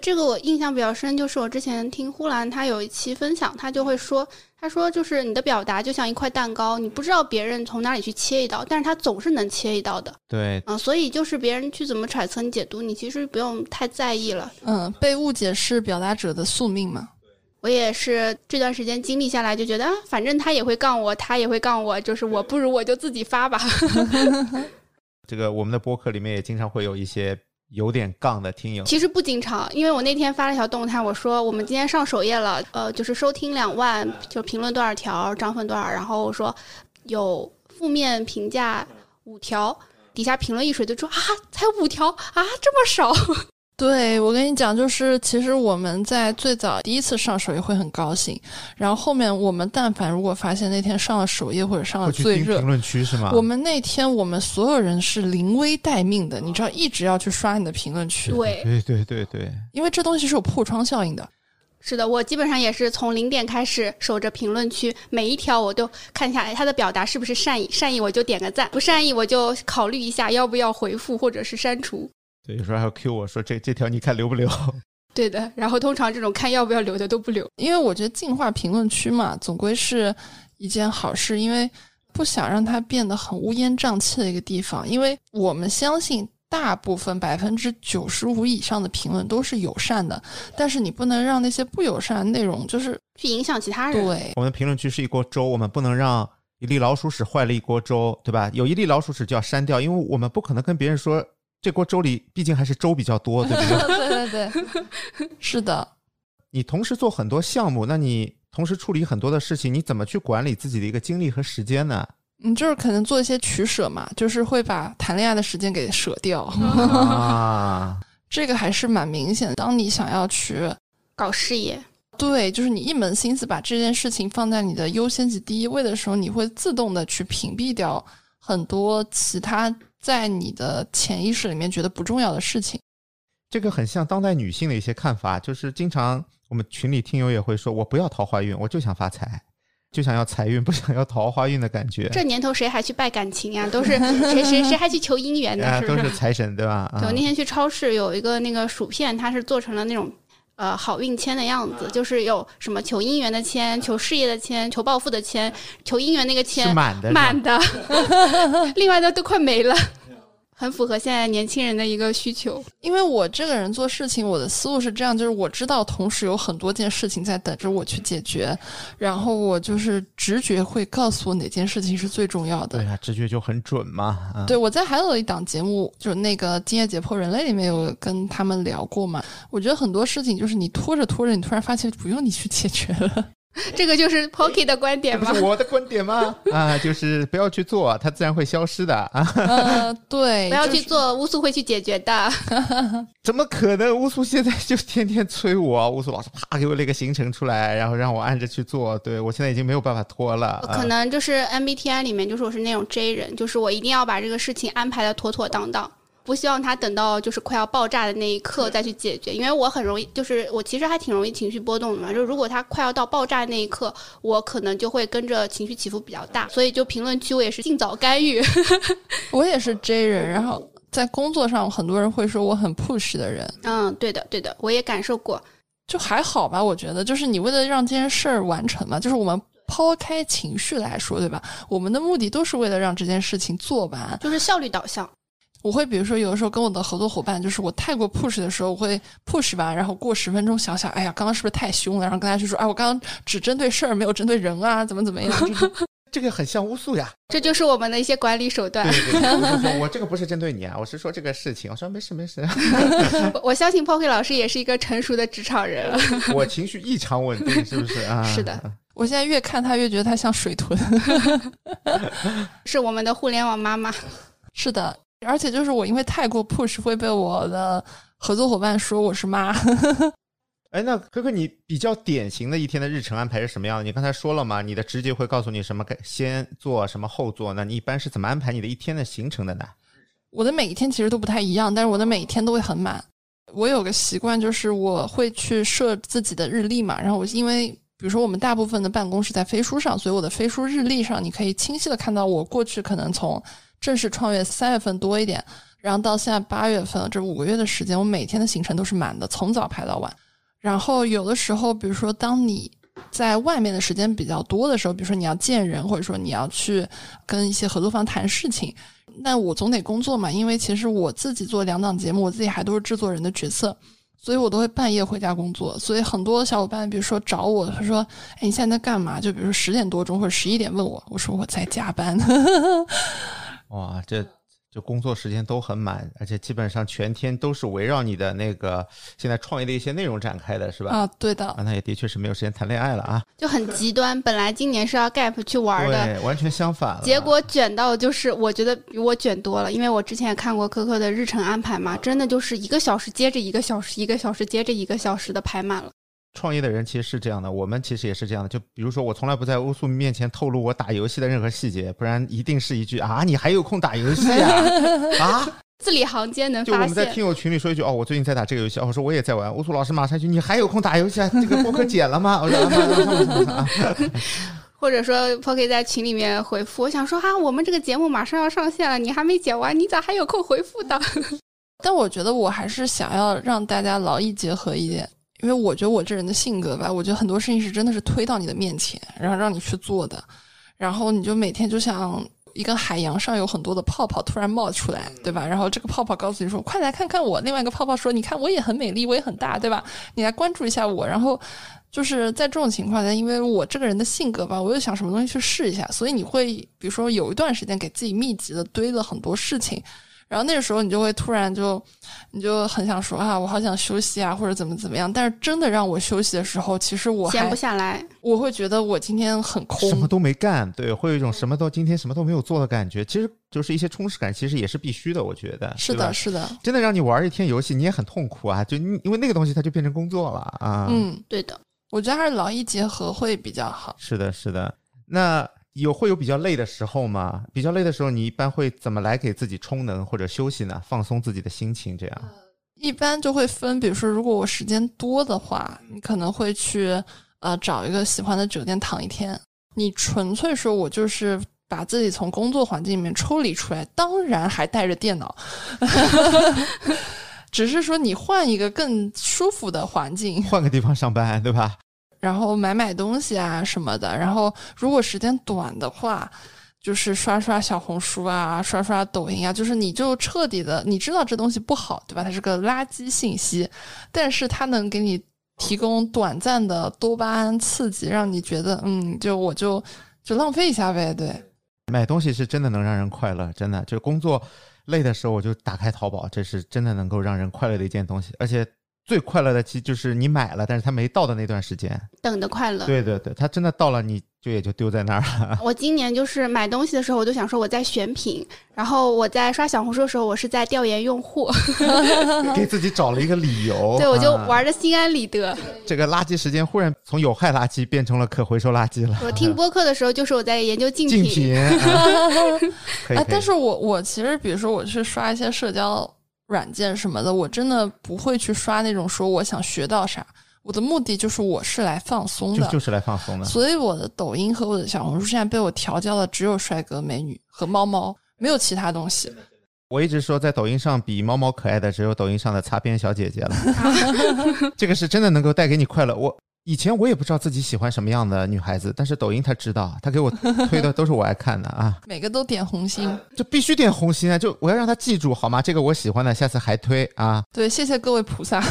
[SPEAKER 3] 这个我印象比较深，就是我之前听呼兰他有一期分享，他就会说，他说就是你的表达就像一块蛋糕，你不知道别人从哪里去切一刀，但是他总是能切一刀的。
[SPEAKER 2] 对，
[SPEAKER 3] 嗯，所以就是别人去怎么揣测你解读，你其实不用太在意了。
[SPEAKER 1] 嗯，被误解是表达者的宿命嘛。
[SPEAKER 3] 我也是这段时间经历下来，就觉得啊，反正他也会杠我，他也会杠我，就是我不如我就自己发吧。
[SPEAKER 2] 这个我们的播客里面也经常会有一些有点杠的听友。
[SPEAKER 3] 其实不经常，因为我那天发了一条动态，我说我们今天上首页了，呃，就是收听两万，就评论多少条，涨粉多少，然后我说有负面评价五条，底下评论一水就说啊，才五条啊，这么少。
[SPEAKER 1] 对，我跟你讲，就是其实我们在最早第一次上首页会很高兴，然后后面我们但凡如果发现那天上了首页或者上了最热
[SPEAKER 2] 评论区是吗？
[SPEAKER 1] 我们那天我们所有人是临危待命的，你知道，一直要去刷你的评论区。
[SPEAKER 3] 对
[SPEAKER 2] 对对对对，
[SPEAKER 1] 因为这东西是有破窗效应的。
[SPEAKER 3] 是的，我基本上也是从零点开始守着评论区，每一条我都看一下哎，他的表达是不是善意，善意我就点个赞，不善意我就考虑一下要不要回复或者是删除。
[SPEAKER 2] 对，有时候还要 Q 我说这这条你看留不留？
[SPEAKER 3] 对的，然后通常这种看要不要留的都不留，
[SPEAKER 1] 因为我觉得净化评论区嘛，总归是一件好事，因为不想让它变得很乌烟瘴气的一个地方。因为我们相信大部分百分之九十五以上的评论都是友善的，但是你不能让那些不友善的内容就是
[SPEAKER 3] 去影响其他人。
[SPEAKER 1] 对，
[SPEAKER 2] 我们的评论区是一锅粥，我们不能让一粒老鼠屎坏了一锅粥，对吧？有一粒老鼠屎就要删掉，因为我们不可能跟别人说。这锅粥里毕竟还是粥比较多，对不
[SPEAKER 1] 对？对对对，是的。
[SPEAKER 2] 你同时做很多项目，那你同时处理很多的事情，你怎么去管理自己的一个精力和时间呢？
[SPEAKER 1] 你，就是可能做一些取舍嘛，就是会把谈恋爱的时间给舍掉，
[SPEAKER 2] 啊，
[SPEAKER 1] 这个还是蛮明显的。当你想要去
[SPEAKER 3] 搞事业，
[SPEAKER 1] 对，就是你一门心思把这件事情放在你的优先级第一位的时候，你会自动的去屏蔽掉很多其他在你的潜意识里面觉得不重要的事情。
[SPEAKER 2] 这个很像当代女性的一些看法，就是经常我们群里听友也会说，我不要桃花运，我就想发财，就想要财运，不想要桃花运的感觉。
[SPEAKER 3] 这年头谁还去拜感情呀？都是谁谁谁还去求姻缘
[SPEAKER 2] 啊，
[SPEAKER 3] 呢？是不是？
[SPEAKER 2] 都是财神对吧？啊
[SPEAKER 3] 对，我那天去超市有一个那个薯片，它是做成了那种呃好运签的样子，就是有什么求姻缘的签、求事业的签、求暴富的签、求姻缘那个签，
[SPEAKER 2] 满的，
[SPEAKER 3] 满的，另外的都快没了，很符合现在年轻人的一个需求。
[SPEAKER 1] 因为我这个人做事情，我的思路是这样，就是我知道同时有很多件事情在等着我去解决，然后我就是直觉会告诉我哪件事情是最重要的。
[SPEAKER 2] 对啊，直觉就很准嘛。啊、
[SPEAKER 1] 对，我在还有一档节目，就是那个《今夜解剖人类》里面有跟他们聊过嘛。我觉得很多事情就是你拖着拖着，你突然发现不用你去解决了。
[SPEAKER 3] 这个就是 Pocky 的观点吗
[SPEAKER 2] 不是？我的观点吗？啊，就是不要去做，它自然会消失的啊！
[SPEAKER 1] 呃，对，
[SPEAKER 3] 不要去做，乌苏会去解决的。
[SPEAKER 2] 怎么可能？乌苏现在就天天催我，乌苏老师啪给我列个行程出来，然后让我按着去做。对我现在已经没有办法拖了。啊
[SPEAKER 3] 可能就是 MBTI 里面，就是我是那种 J 人，就是我一定要把这个事情安排的妥妥当当，不希望他等到就是快要爆炸的那一刻再去解决，因为我很容易，就是我其实还挺容易情绪波动的嘛。就如果他快要到爆炸那一刻，我可能就会跟着情绪起伏比较大，所以就评论区我也是尽早干预。
[SPEAKER 1] 我也是 J 人，然后在工作上很多人会说我很 push 的人，
[SPEAKER 3] 嗯，对的，对的，我也感受过。
[SPEAKER 1] 就还好吧，我觉得就是你为了让这件事儿完成嘛，就是我们抛开情绪来说，对吧？我们的目的都是为了让这件事情做完。
[SPEAKER 3] 就是效率导向，
[SPEAKER 1] 我会比如说有的时候跟我的合作伙伴，就是我太过 push 的时候，我会 push 吧，然后过十分钟想想，哎呀，刚刚是不是太凶了？然后跟他去说，哎，我刚刚只针对事儿，没有针对人啊，怎么怎么样？这
[SPEAKER 2] 个很像乌苏呀。
[SPEAKER 3] 这就是我们的一些管理手段
[SPEAKER 2] 对。对对，我 我这个不是针对你啊，我是说这个事情。我说没事没事，
[SPEAKER 3] 我 我相信 Pocky 老师也是一个成熟的职场人。
[SPEAKER 2] 我情绪异常稳定，是不是啊？
[SPEAKER 3] 是的。
[SPEAKER 1] 我现在越看他越觉得他像水豚。
[SPEAKER 3] 是我们的互联网妈妈。
[SPEAKER 1] 是的，而且就是我因为太过 push 会被我的合作伙伴说我是妈。
[SPEAKER 2] 哎，那可可，你比较典型的一天的日程安排是什么样的？你刚才说了嘛，你的直觉会告诉你什么该先做，什么后做。那你一般是怎么安排你的一天的行程的呢？
[SPEAKER 1] 我的每一天其实都不太一样，但是我的每一天都会很满。我有个习惯，就是我会去设自己的日历嘛，然后我因为比如说我们大部分的办公是在飞书上，所以我的飞书日历上你可以清晰的看到我过去可能从正式创业三月份多一点，然后到现在八月份这五个月的时间，我每天的行程都是满的，从早排到晚。然后有的时候，比如说当你在外面的时间比较多的时候，比如说你要见人，或者说你要去跟一些合作方谈事情，那我总得工作嘛。因为其实我自己做两档节目，我自己还都是制作人的角色，所以我都会半夜回家工作。所以很多小伙伴，比如说找我，他说：“哎，你现在在干嘛？”就比如说十点多钟或者十一点问我，我说我在加班。
[SPEAKER 2] 哇，这就工作时间都很满，而且基本上全天都是围绕你的那个现在创业的一些内容展开的，是吧？
[SPEAKER 1] 啊，对的
[SPEAKER 2] 啊，，那也的确是没有时间谈恋爱了啊。
[SPEAKER 3] 就很极端。本来今年是要 gap 去玩的，
[SPEAKER 2] 对，完全相反了。
[SPEAKER 3] 结果卷到就是我觉得比我卷多了，因为我之前也看过科科的日程安排嘛，真的就是一个小时接着一个小时，一个小时接着一个小时的排满了。
[SPEAKER 2] 创业的人其实是这样的，我们其实也是这样的。就比如说，我从来不在乌苏面前透露我打游戏的任何细节，不然一定是一句啊，你还有空打游戏啊？啊！
[SPEAKER 3] 字里行间能
[SPEAKER 2] 就我，们在听友群里说一句哦，我最近在打这个游戏，哦，我说我也在玩。乌苏老师马上去，你还有空打游戏啊？这个播客剪了吗？我说。
[SPEAKER 3] 或者说 Pocky 在群里面回复，我想说哈、我们这个节目马上要上线了，你还没剪完，你咋还有空回复的？
[SPEAKER 1] 但我觉得我还是想要让大家劳逸结合一点，因为我觉得我这人的性格吧，我觉得很多事情是真的是推到你的面前，然后让你去做的，然后你就每天就像一个海洋上有很多的泡泡突然冒出来，对吧？然后这个泡泡告诉你说：“快来看看我。”另外一个泡泡说：“你看我也很美丽，我也很大，对吧？你来关注一下我。”然后就是在这种情况下，因为我这个人的性格吧，我又想什么东西去试一下，所以你会比如说有一段时间给自己密集的堆了很多事情。然后那个时候你就会突然就，你就很想说啊，我好想休息啊，或者怎么怎么样。但是真的让我休息的时候，其实我
[SPEAKER 3] 闲不下来。
[SPEAKER 1] 我会觉得我今天很空，
[SPEAKER 2] 什么都没干，对，会有一种什么都今天什么都没有做的感觉。其实就是一些充实感，其实也是必须的，我觉得。
[SPEAKER 1] 是的，是的，
[SPEAKER 2] 真的让你玩一天游戏，你也很痛苦啊！就因为那个东西它就变成工作了啊。，
[SPEAKER 1] 嗯，
[SPEAKER 3] 对的，
[SPEAKER 1] 我觉得还是劳逸结合会比较好。
[SPEAKER 2] 是的，是的。那有会有比较累的时候吗？比较累的时候，你一般会怎么来给自己充能或者休息呢？放松自己的心情，这样。
[SPEAKER 1] 一般就会分，比如说，如果我时间多的话，你可能会去呃找一个喜欢的酒店躺一天。你纯粹说我就是把自己从工作环境里面抽离出来，当然还带着电脑，只是说你换一个更舒服的环境，
[SPEAKER 2] 换个地方上班，对吧？
[SPEAKER 1] 然后买买东西啊什么的。然后如果时间短的话，就是刷刷小红书啊，刷刷抖音啊，就是你就彻底的，你知道这东西不好，对吧？它是个垃圾信息，但是它能给你提供短暂的多巴胺刺激，让你觉得，嗯，就我就就浪费一下呗，对。
[SPEAKER 2] 买东西是真的能让人快乐，真的。就工作累的时候，我就打开淘宝，这是真的能够让人快乐的一件东西。而且最快乐的其实就是你买了，但是它没到的那段时间。
[SPEAKER 3] 等的快乐。
[SPEAKER 2] 对对对，它真的到了，你就也就丢在那儿了。
[SPEAKER 3] 我今年就是买东西的时候，我就想说我在选品，然后我在刷小红书的时候，我是在调研用户，
[SPEAKER 2] 给自己找了一个理由。
[SPEAKER 3] 对我就
[SPEAKER 2] 啊
[SPEAKER 3] 玩的心安理得。
[SPEAKER 2] 这个垃圾时间忽然从有害垃圾变成了可回收垃圾了。
[SPEAKER 3] 我听播客的时候，就是我在研究竞
[SPEAKER 2] 竞
[SPEAKER 3] 品。
[SPEAKER 2] 啊，
[SPEAKER 1] 但是我我其实比如说我去刷一些社交软件什么的，我真的不会去刷那种说我想学到啥，我的目的就是我是来放松的。
[SPEAKER 2] 就就是来放松的。
[SPEAKER 1] 所以我的抖音和我的小红书现在被我调教的只有帅哥美女和猫猫，没有其他东西。
[SPEAKER 2] 我一直说，在抖音上比猫猫可爱的只有抖音上的擦边小姐姐了。这个是真的能够带给你快乐。我以前我也不知道自己喜欢什么样的女孩子，但是抖音他知道，他给我推的都是我爱看的啊，
[SPEAKER 1] 每个都点红心。
[SPEAKER 2] 就必须点红心啊！就我要让她记住好吗？这个我喜欢的，下次还推啊。
[SPEAKER 1] 对，谢谢各位菩萨。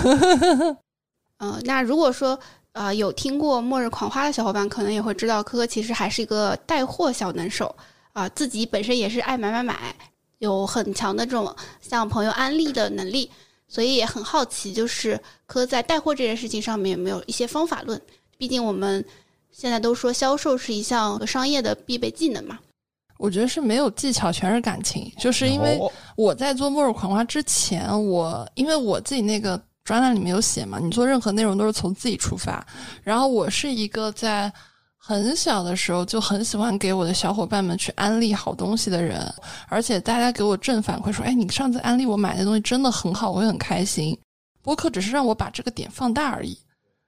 [SPEAKER 3] 嗯、那如果说呃有听过《末日狂花》的小伙伴，可能也会知道，科科其实还是一个带货小能手啊、自己本身也是爱买买买，有很强的这种向朋友安利的能力，所以也很好奇，就是科在带货这件事情上面有没有一些方法论？毕竟我们现在都说销售是一项商业的必备技能嘛。
[SPEAKER 1] 我觉得是没有技巧，全是感情。就是因为
[SPEAKER 2] 哦
[SPEAKER 1] 我在做《末日狂花》之前，我因为我自己那个专栏里面有写嘛，你做任何内容都是从自己出发。然后我是一个在很小的时候就很喜欢给我的小伙伴们去安利好东西的人，而且大家给我正反馈说：“哎，你上次安利我买的东西真的很好，我会很开心。”播客只是让我把这个点放大而已。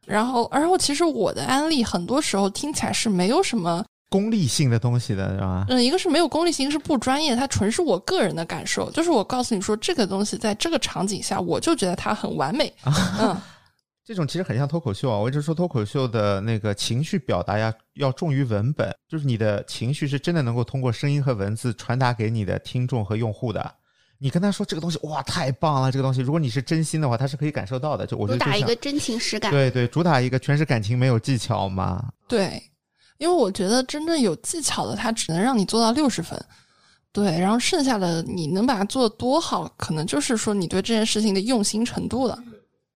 [SPEAKER 1] 然后，然后其实我的安利很多时候听起来是没有什么
[SPEAKER 2] 功利性的东西的是吧？
[SPEAKER 1] 嗯，一个是没有功利性，一个是不专业，它纯是我个人的感受。就是我告诉你说，这个东西在这个场景下，我就觉得它很完美。嗯，
[SPEAKER 2] 这种其实很像脱口秀啊。我一直说脱口秀的那个情绪表达呀，要重于文本，就是你的情绪是真的能够通过声音和文字传达给你的听众和用户的。你跟他说这个东西哇太棒了，这个东西如果你是真心的话，他是可以感受到的。就我觉
[SPEAKER 3] 主
[SPEAKER 2] 得主
[SPEAKER 3] 打一个真情实感。
[SPEAKER 2] 对对，主打一个全是感情没有技巧嘛。
[SPEAKER 1] 对，因为我觉得真正有技巧的，他只能让你做到六十分。对，然后剩下的你能把它做得多好，可能就是说你对这件事情的用心程度了。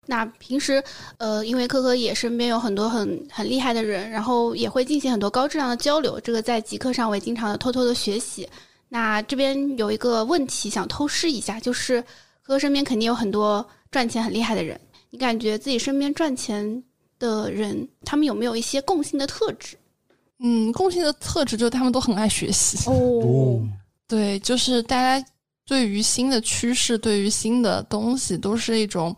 [SPEAKER 3] 那平时，呃，因为科科也身边有很多很很厉害的人，然后也会进行很多高质量的交流。这个在极客上我也经常的偷偷的学习。那这边有一个问题想偷师一下，就是科科身边肯定有很多赚钱很厉害的人，你感觉自己身边赚钱的人，他们有没有一些共性的特质？
[SPEAKER 1] 嗯，共性的特质就是他们都很爱学习。
[SPEAKER 3] 哦，
[SPEAKER 1] 对，就是大家对于新的趋势、对于新的东西，都是一种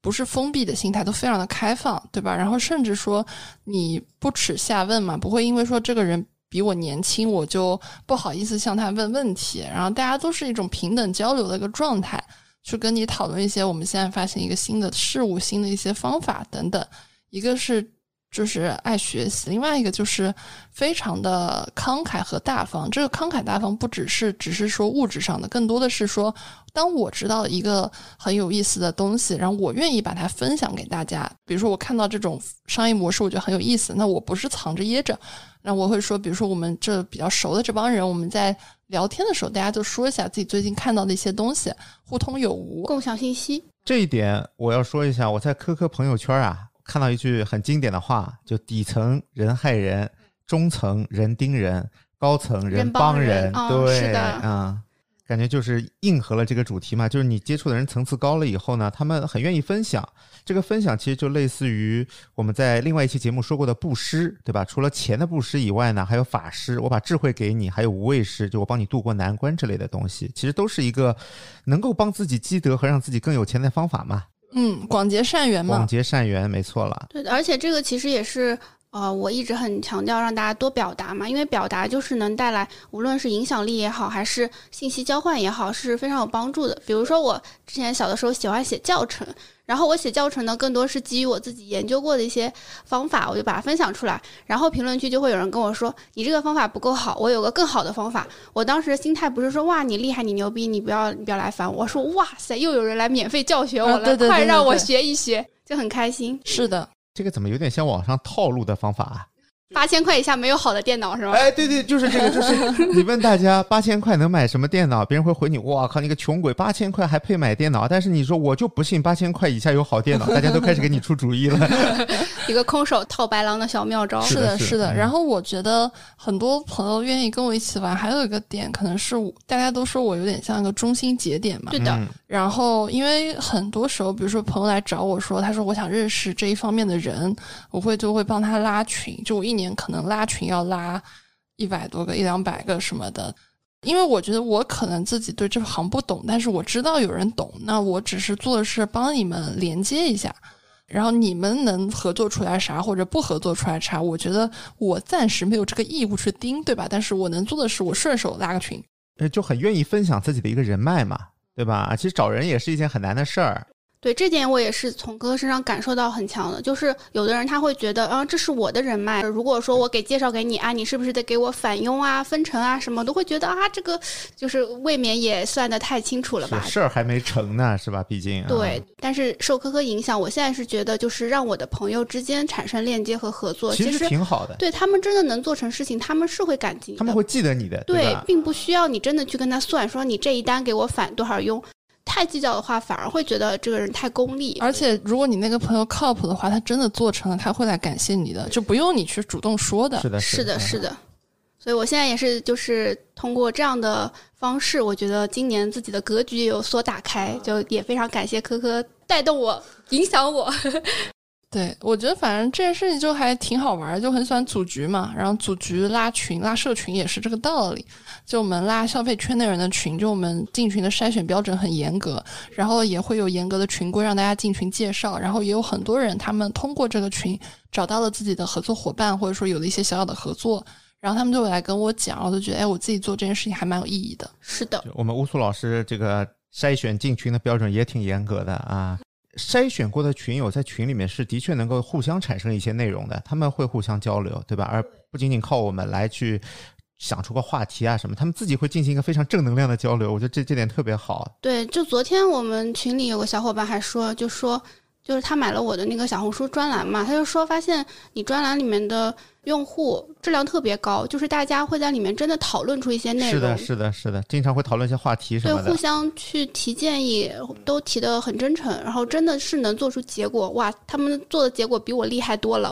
[SPEAKER 1] 不是封闭的心态，都非常的开放，对吧？然后甚至说你不耻下问嘛，不会因为说这个人比我年轻，我就不好意思向他问问题。然后大家都是一种平等交流的一个状态，去跟你讨论一些我们现在发现一个新的事物、新的一些方法等等。一个是就是爱学习，另外一个就是非常的慷慨和大方。这个慷慨大方不只是只是说物质上的，更多的是说，当我知道一个很有意思的东西，然后我愿意把它分享给大家。比如说我看到这种商业模式，我觉得很有意思，那我不是藏着掖着，那我会说，比如说我们这比较熟的这帮人，我们在聊天的时候，大家就说一下自己最近看到的一些东西，互通有无。
[SPEAKER 3] 共享信息。
[SPEAKER 2] 这一点我要说一下，我在科科朋友圈啊看到一句很经典的话，就底层人害人，中层人盯人，高层
[SPEAKER 3] 人
[SPEAKER 2] 帮
[SPEAKER 3] 帮人哦
[SPEAKER 2] 对，
[SPEAKER 3] 是的
[SPEAKER 2] 啊、感觉就是应和了这个主题嘛，就是你接触的人层次高了以后呢，他们很愿意分享。这个分享其实就类似于我们在另外一期节目说过的布施，对吧？除了钱的布施以外呢，还有法师，我把智慧给你，还有无畏师，就我帮你渡过难关之类的东西，其实都是一个能够帮自己积德和让自己更有钱的方法嘛。
[SPEAKER 1] 嗯，广结善缘嘛
[SPEAKER 2] 广。结善缘，没错了。
[SPEAKER 3] 对的，而且这个其实也是呃，我一直很强调让大家多表达嘛，因为表达就是能带来无论是影响力也好，还是信息交换也好，是非常有帮助的。比如说我之前小的时候喜欢写教程，然后我写教程呢，更多是基于我自己研究过的一些方法，我就把它分享出来，然后评论区就会有人跟我说你这个方法不够好，我有个更好的方法。我当时心态不是说哇你厉害你牛逼你不要你不要来烦我，我说哇塞又有人来免费教学我了，
[SPEAKER 1] 啊对对对对
[SPEAKER 3] 快让我学一学，就很开心。
[SPEAKER 1] 是的，
[SPEAKER 2] 这个怎么有点像网上套路的方法啊？
[SPEAKER 3] 八千块以下没有好的电脑是吗？
[SPEAKER 2] 哎，对对，就是这个，就是 你问大家八千块能买什么电脑，别人会回你，哇靠，你个穷鬼，八千块还配买电脑？但是你说我就不信八千块以下有好电脑，大家都开始给你出主意了。
[SPEAKER 3] 一个空手套白狼的小妙招。
[SPEAKER 2] 是的
[SPEAKER 1] 的，是的。然后我觉得很多朋友愿意跟我一起玩，还有一个点可能是我大家都说我有点像一个中心节点嘛。
[SPEAKER 3] 对的，
[SPEAKER 2] 嗯
[SPEAKER 1] 然后因为很多时候，比如说朋友来找我说，他说我想认识这一方面的人，我会就会帮他拉群，就我一年可能拉群要拉一百多个、一两百个什么的。因为我觉得我可能自己对这行不懂，但是我知道有人懂，那我只是做的是帮你们连接一下，然后你们能合作出来啥或者不合作出来啥，我觉得我暂时没有这个义务去盯，对吧？但是我能做的是我顺手拉个群，
[SPEAKER 2] 呃就很愿意分享自己的一个人脉嘛，对吧？其实找人也是一件很难的事儿。
[SPEAKER 3] 对这点我也是从哥哥身上感受到很强的，就是有的人他会觉得啊，这是我的人脉，如果说我给介绍给你啊，你是不是得给我返佣啊、分成啊什么，都会觉得啊，这个就是未免也算得太清楚了吧？
[SPEAKER 2] 事儿还没成呢，是吧？毕竟、啊、
[SPEAKER 3] 对，但是受科科影响，我现在是觉得，就是让我的朋友之间产生链接和合作，
[SPEAKER 2] 其实挺好的，
[SPEAKER 3] 对他们真的能做成事情，他们是会感激。
[SPEAKER 2] 他们会记得你的，
[SPEAKER 3] 对
[SPEAKER 2] 吧？
[SPEAKER 3] 并不需要你真的去跟他算，说你这一单给我返多少佣。太计较的话，反而会觉得这个人太功利。
[SPEAKER 1] 而且，如果你那个朋友靠谱的话，他真的做成了，他会来感谢你的，就不用你去主动说的。
[SPEAKER 2] 是的，
[SPEAKER 3] 是的，是的。所以我现在也是，就是通过这样的方式，我觉得今年自己的格局也有所打开，就也非常感谢科科带动我、影响我。
[SPEAKER 1] 对，我觉得反正这件事情就还挺好玩儿，就很喜欢组局嘛。然后组局拉群、拉社群也是这个道理。就我们拉消费圈内人的群，就我们进群的筛选标准很严格，然后也会有严格的群规让大家进群介绍，然后也有很多人他们通过这个群找到了自己的合作伙伴，或者说有了一些小小的合作，然后他们就会来跟我讲，我就觉得哎，我自己做这件事情还蛮有意义的。
[SPEAKER 3] 是的，
[SPEAKER 2] 我们乌苏老师这个筛选进群的标准也挺严格的啊。筛选过的群友在群里面是的确能够互相产生一些内容的，他们会互相交流，对吧？而不仅仅靠我们来去想出个话题啊什么，他们自己会进行一个非常正能量的交流。我觉得这这点特别好。
[SPEAKER 3] 对，就昨天我们群里有个小伙伴还说，就说就是他买了我的那个小红书专栏嘛，他就说发现你专栏里面的用户质量特别高，就是大家会在里面真的讨论出一些内容，
[SPEAKER 2] 是的，是的，是的，经常会讨论一些话题什
[SPEAKER 3] 对，
[SPEAKER 2] 么的对
[SPEAKER 3] 互。相去提建议，都提的很真诚，然后真的是能做出结果。哇，他们做的结果比我厉害多了。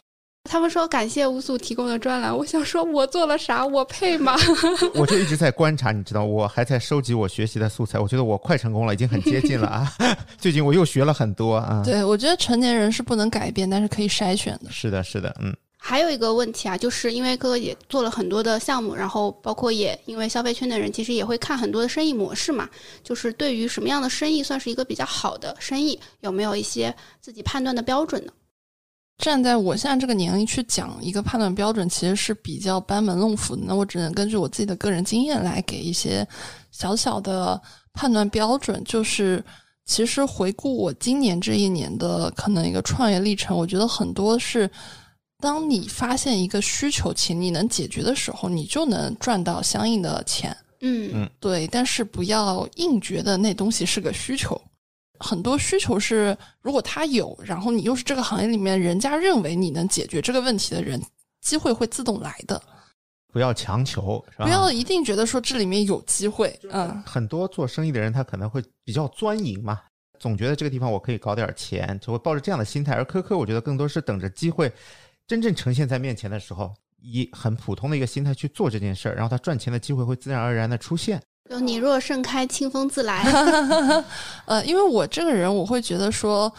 [SPEAKER 3] 他们说感谢乌素提供的专栏，我想说我做了啥？我配吗？
[SPEAKER 2] 我就一直在观察，你知道，我还在收集我学习的素材。我觉得我快成功了，已经很接近了啊！最近我又学了很多啊。
[SPEAKER 1] 对我觉得成年人是不能改变，但是可以筛选的。
[SPEAKER 2] 是的，是的，嗯，
[SPEAKER 3] 还有一个问题啊，就是因为哥哥也做了很多的项目，然后包括也因为消费圈的人其实也会看很多的生意模式嘛，就是对于什么样的生意算是一个比较好的生意，有没有一些自己判断的标准呢？
[SPEAKER 1] 站在我现在这个年龄去讲一个判断标准，其实是比较班门弄斧的。那我只能根据我自己的个人经验来给一些小小的判断标准。就是其实回顾我今年这一年的可能一个创业历程，我觉得很多是，当你发现一个需求请你能解决的时候，你就能赚到相应的钱。
[SPEAKER 3] 嗯
[SPEAKER 2] 嗯
[SPEAKER 1] 对，但是不要硬觉得那东西是个需求。很多需求是，如果他有，然后你又是这个行业里面人家认为你能解决这个问题的人，机会会自动来的。
[SPEAKER 2] 不要强求，是吧？
[SPEAKER 1] 不要一定觉得说这里面有机会，嗯，
[SPEAKER 2] 很多做生意的人他可能会比较钻营嘛，总觉得这个地方我可以搞点钱，就会抱着这样的心态。而科科，我觉得更多是等着机会真正呈现在面前的时候，以很普通的一个心态去做这件事儿，然后他赚钱的机会会自然而然的出现。
[SPEAKER 3] 就你若盛开，清风自来。
[SPEAKER 1] 呃，因为我这个人，我会觉得说，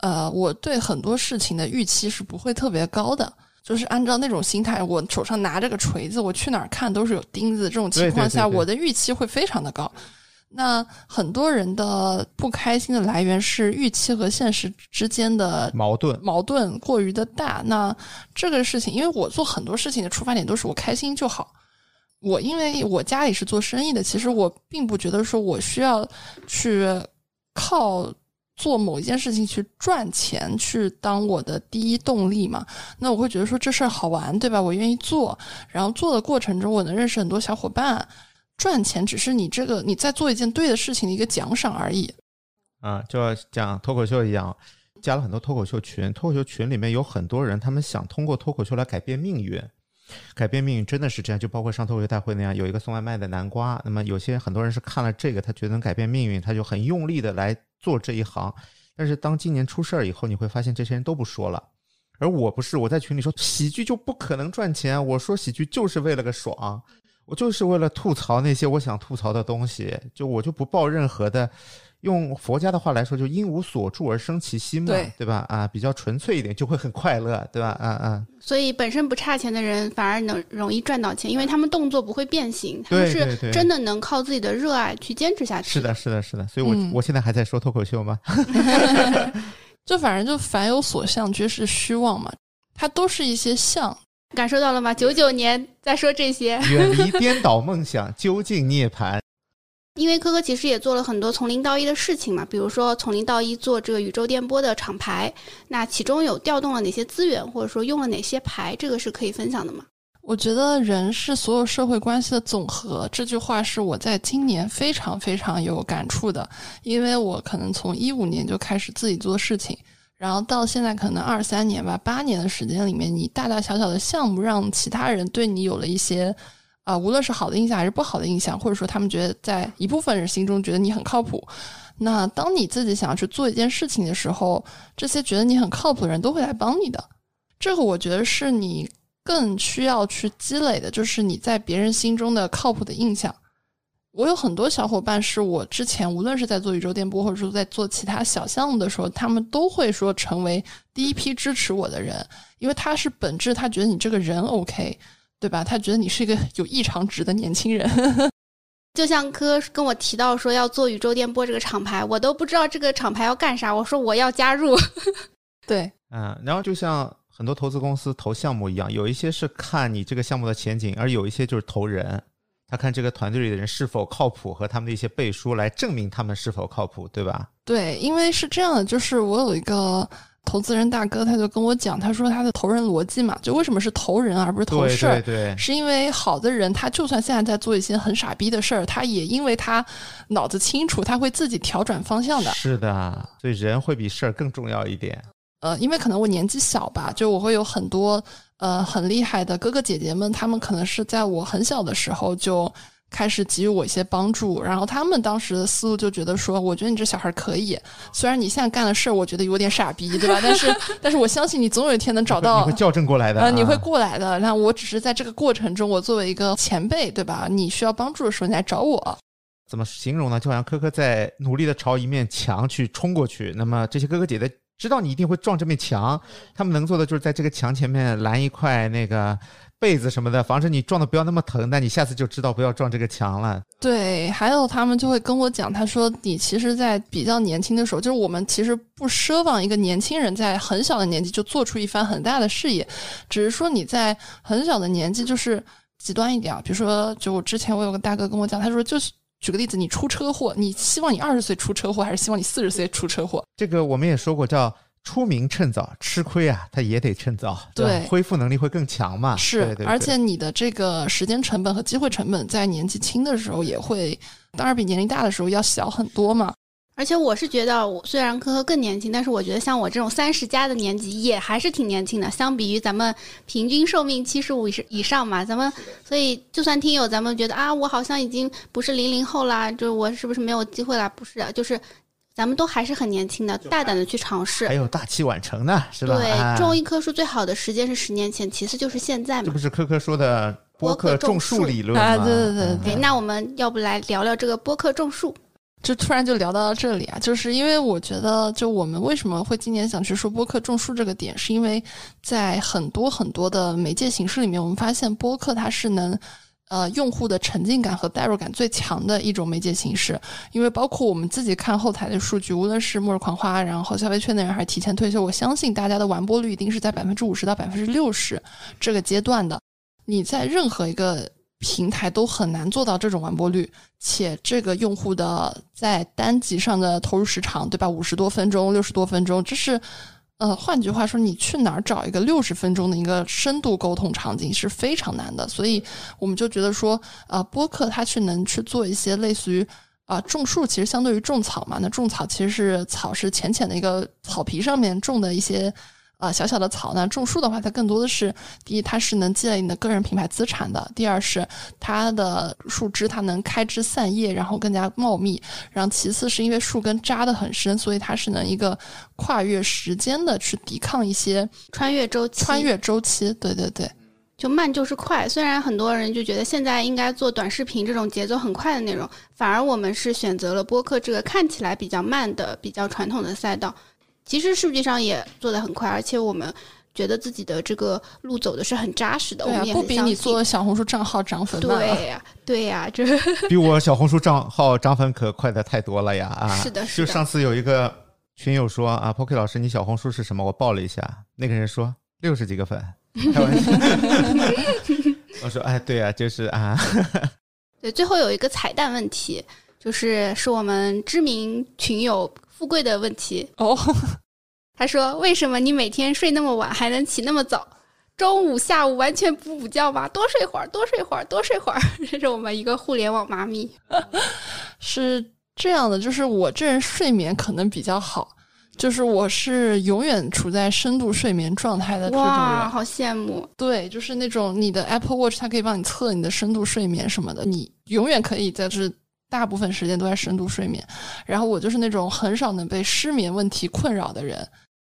[SPEAKER 1] 呃，我对很多事情的预期是不会特别高的，就是按照那种心态，我手上拿着个锤子，我去哪儿看都是有钉子。这种情况下，
[SPEAKER 2] 对对对对
[SPEAKER 1] 我的预期会非常的高。那很多人的不开心的来源是预期和现实之间的
[SPEAKER 2] 矛盾，
[SPEAKER 1] 矛盾过于的大。那这个事情，因为我做很多事情的出发点都是我开心就好。我因为我家里是做生意的，其实我并不觉得说我需要去靠做某一件事情去赚钱去当我的第一动力嘛。那我会觉得说这事儿好玩，对吧？我愿意做，然后做的过程中我能认识很多小伙伴，赚钱只是你这个你在做一件对的事情的一个奖赏而已。
[SPEAKER 2] 啊，就要讲脱口秀一样，加了很多脱口秀群，脱口秀群里面有很多人，他们想通过脱口秀来改变命运。改变命运真的是这样，就包括上脱口秀大会那样，有一个送外卖的南瓜。那么有些很多人是看了这个，他觉得能改变命运，他就很用力的来做这一行。但是当今年出事儿以后，你会发现这些人都不说了。而我不是，我在群里说喜剧就不可能赚钱，我说喜剧就是为了个爽，我就是为了吐槽那些我想吐槽的东西，就我就不抱任何的。用佛家的话来说，就因无所住而生其心嘛，
[SPEAKER 1] 对
[SPEAKER 2] 对吧？啊，比较纯粹一点，就会很快乐，对吧？啊啊，
[SPEAKER 3] 所以本身不差钱的人反而能容易赚到钱，因为他们动作不会变形，他们是真的能靠自己的热爱去坚持下去。
[SPEAKER 2] 是的，是的，是的。所以我，我、
[SPEAKER 1] 嗯
[SPEAKER 2] 现在还在说脱口秀吗？
[SPEAKER 1] 就反正就凡有所向，皆是虚妄嘛，它都是一些相。
[SPEAKER 3] 感受到了吗？九九年在说这些，
[SPEAKER 2] 远离颠倒梦想，究竟涅槃。
[SPEAKER 3] 因为科科其实也做了很多从零到一的事情嘛，比如说从零到一做这个宇宙电波的厂牌，那其中有调动了哪些资源，或者说用了哪些牌，这个是可以分享的吗？
[SPEAKER 1] 我觉得人是所有社会关系的总和，这句话是我在今年非常非常有感触的，因为我可能从一五年就开始自己做事情，然后到现在可能二三年吧，八年的时间里面，你大大小小的项目让其他人对你有了一些。啊、无论是好的印象还是不好的印象，或者说他们觉得在一部分人心中觉得你很靠谱，那当你自己想要去做一件事情的时候，这些觉得你很靠谱的人都会来帮你的。这个我觉得是你更需要去积累的，就是你在别人心中的靠谱的印象。我有很多小伙伴是我之前无论是在做宇宙电波，或者说在做其他小项目的时候，他们都会说成为第一批支持我的人，因为他是本质，他觉得你这个人 OK，对吧？他觉得你是一个有异常值的年轻人。
[SPEAKER 3] 就像哥跟我提到说要做宇宙电波这个厂牌，我都不知道这个厂牌要干啥，我说我要加入。
[SPEAKER 1] 对，
[SPEAKER 2] 嗯，然后就像很多投资公司投项目一样，有一些是看你这个项目的前景，而有一些就是投人，他看这个团队里的人是否靠谱和他们的一些背书来证明他们是否靠谱，对吧？
[SPEAKER 1] 对，因为是这样的，就是我有一个投资人大哥，他就跟我讲，他说他的投人逻辑嘛，就为什么是投人而不是投事儿
[SPEAKER 2] 对，对，
[SPEAKER 1] 是因为好的人，他就算现在在做一些很傻逼的事儿，他也因为他脑子清楚，他会自己调转方向的。
[SPEAKER 2] 是的，所以人会比事儿更重要一点。
[SPEAKER 1] 呃，因为可能我年纪小吧，就我会有很多呃很厉害的哥哥姐姐们，他们可能是在我很小的时候就开始给予我一些帮助，然后他们当时的思路就觉得说，我觉得你这小孩可以，虽然你现在干的事儿我觉得有点傻逼，对吧？但是 但是我相信你总有一天能找到
[SPEAKER 2] 你会校正过来的、
[SPEAKER 1] 呃，你会
[SPEAKER 2] 啊
[SPEAKER 1] 过来的。那我只是在这个过程中，我作为一个前辈，对吧？你需要帮助的时候，你来找我。
[SPEAKER 2] 怎么形容呢？就好像科科在努力的朝一面墙去冲过去，那么这些哥哥姐姐知道你一定会撞这面墙，他们能做的就是在这个墙前面拦一块那个被子什么的，防止你撞的不要那么疼。但你下次就知道不要撞这个墙了。
[SPEAKER 1] 对，还有他们就会跟我讲，他说你其实，在比较年轻的时候，就是我们其实不奢望一个年轻人在很小的年纪就做出一番很大的事业，只是说你在很小的年纪，就是极端一点啊，比如说，就我之前我有个大哥跟我讲，他说就是。举个例子，你出车祸，你希望你二十岁出车祸，还是希望你四十岁出车祸？
[SPEAKER 2] 这个我们也说过，叫出名趁早，吃亏啊，他也得趁早，
[SPEAKER 1] 对
[SPEAKER 2] 恢复能力会更强嘛。
[SPEAKER 1] 是，
[SPEAKER 2] 对对对
[SPEAKER 1] 而且你的这个时间成本和机会成本在年纪轻的时候也会，当然比年龄大的时候要小很多嘛。
[SPEAKER 3] 而且我是觉得，我虽然科科更年轻，但是我觉得像我这种三十加的年纪也还是挺年轻的。相比于咱们平均寿命七十五以以上嘛，咱们所以就算听友咱们觉得啊，我好像已经不是零零后啦，就我是不是没有机会啦？不是，就是咱们都还是很年轻的，大胆的去尝试
[SPEAKER 2] 还。有大器晚成呢，是吧？
[SPEAKER 3] 对，
[SPEAKER 2] 哎
[SPEAKER 3] 种一棵树最好的时间是十年前，其次就是现在嘛
[SPEAKER 2] 这不。是科科说的播客种树理论
[SPEAKER 1] 啊
[SPEAKER 2] 吗？
[SPEAKER 1] 对对对
[SPEAKER 2] 嗯
[SPEAKER 3] 对，那我们要不来聊聊这个播客种树？
[SPEAKER 1] 就突然就聊到了这里啊，就是因为我觉得，就我们为什么会今年想去说播客种树这个点，是因为在很多很多的媒介形式里面，我们发现播客它是能。呃，用户的沉浸感和代入感最强的一种媒介形式，因为包括我们自己看后台的数据，无论是末日狂花，然后消费圈内人还是提前退休，我相信大家的完播率一定是在百分之五十到百分之六十这个阶段的。你在任何一个平台都很难做到这种完播率，且这个用户的在单集上的投入时长，对吧？五十多分钟、六十多分钟，这是。呃，换句话说，你去哪儿找一个六十分钟的一个深度沟通场景是非常难的，所以我们就觉得说，呃，播客它去能去做一些类似于啊、种树，其实相对于种草嘛，那种草其实是草是浅浅的一个草皮上面种的一些啊、小小的草，呢种树的话，它更多的是第一，它是能积累你的个人品牌资产的；第二是它的树枝它能开枝散叶，然后更加茂密；然后其次是因为树根扎得很深，所以它是能一个跨越时间的去抵抗一些
[SPEAKER 3] 穿越周期，
[SPEAKER 1] 穿越周期。对对对，
[SPEAKER 3] 就慢就是快。虽然很多人就觉得现在应该做短视频这种节奏很快的内容，反而我们是选择了播客这个看起来比较慢的、比较传统的赛道。其实数据上也做得很快，而且我们觉得自己的这个路走的是很扎实的。我们，
[SPEAKER 1] 啊不比你做小红书账号涨粉慢啊。
[SPEAKER 3] 对呀、对呀、这
[SPEAKER 2] 比我小红书账号涨粉可快的太多了呀！啊，
[SPEAKER 3] 是的是的
[SPEAKER 2] 就上次有一个群友说啊，Pocky 老师，你小红书是什么？我报了一下，那个人说六十几个粉，开玩笑。我说哎，对啊，就是啊，
[SPEAKER 3] 对，最后有一个彩蛋问题，就是是我们知名群友富贵的问题。
[SPEAKER 1] 哦，
[SPEAKER 3] 他说：“为什么你每天睡那么晚，还能起那么早？中午、下午完全不补觉吗？多睡会儿，多睡会儿，多睡会儿。”这是我们一个互联网妈咪。
[SPEAKER 1] 是这样的，就是我这人睡眠可能比较好，就是我是永远处在深度睡眠状态的这种
[SPEAKER 3] 哇，
[SPEAKER 1] 人。
[SPEAKER 3] 好羡慕！
[SPEAKER 1] 对，就是那种你的 Apple Watch 它可以帮你测你的深度睡眠什么的，你永远可以在这大部分时间都在深度睡眠。然后我就是那种很少能被失眠问题困扰的人。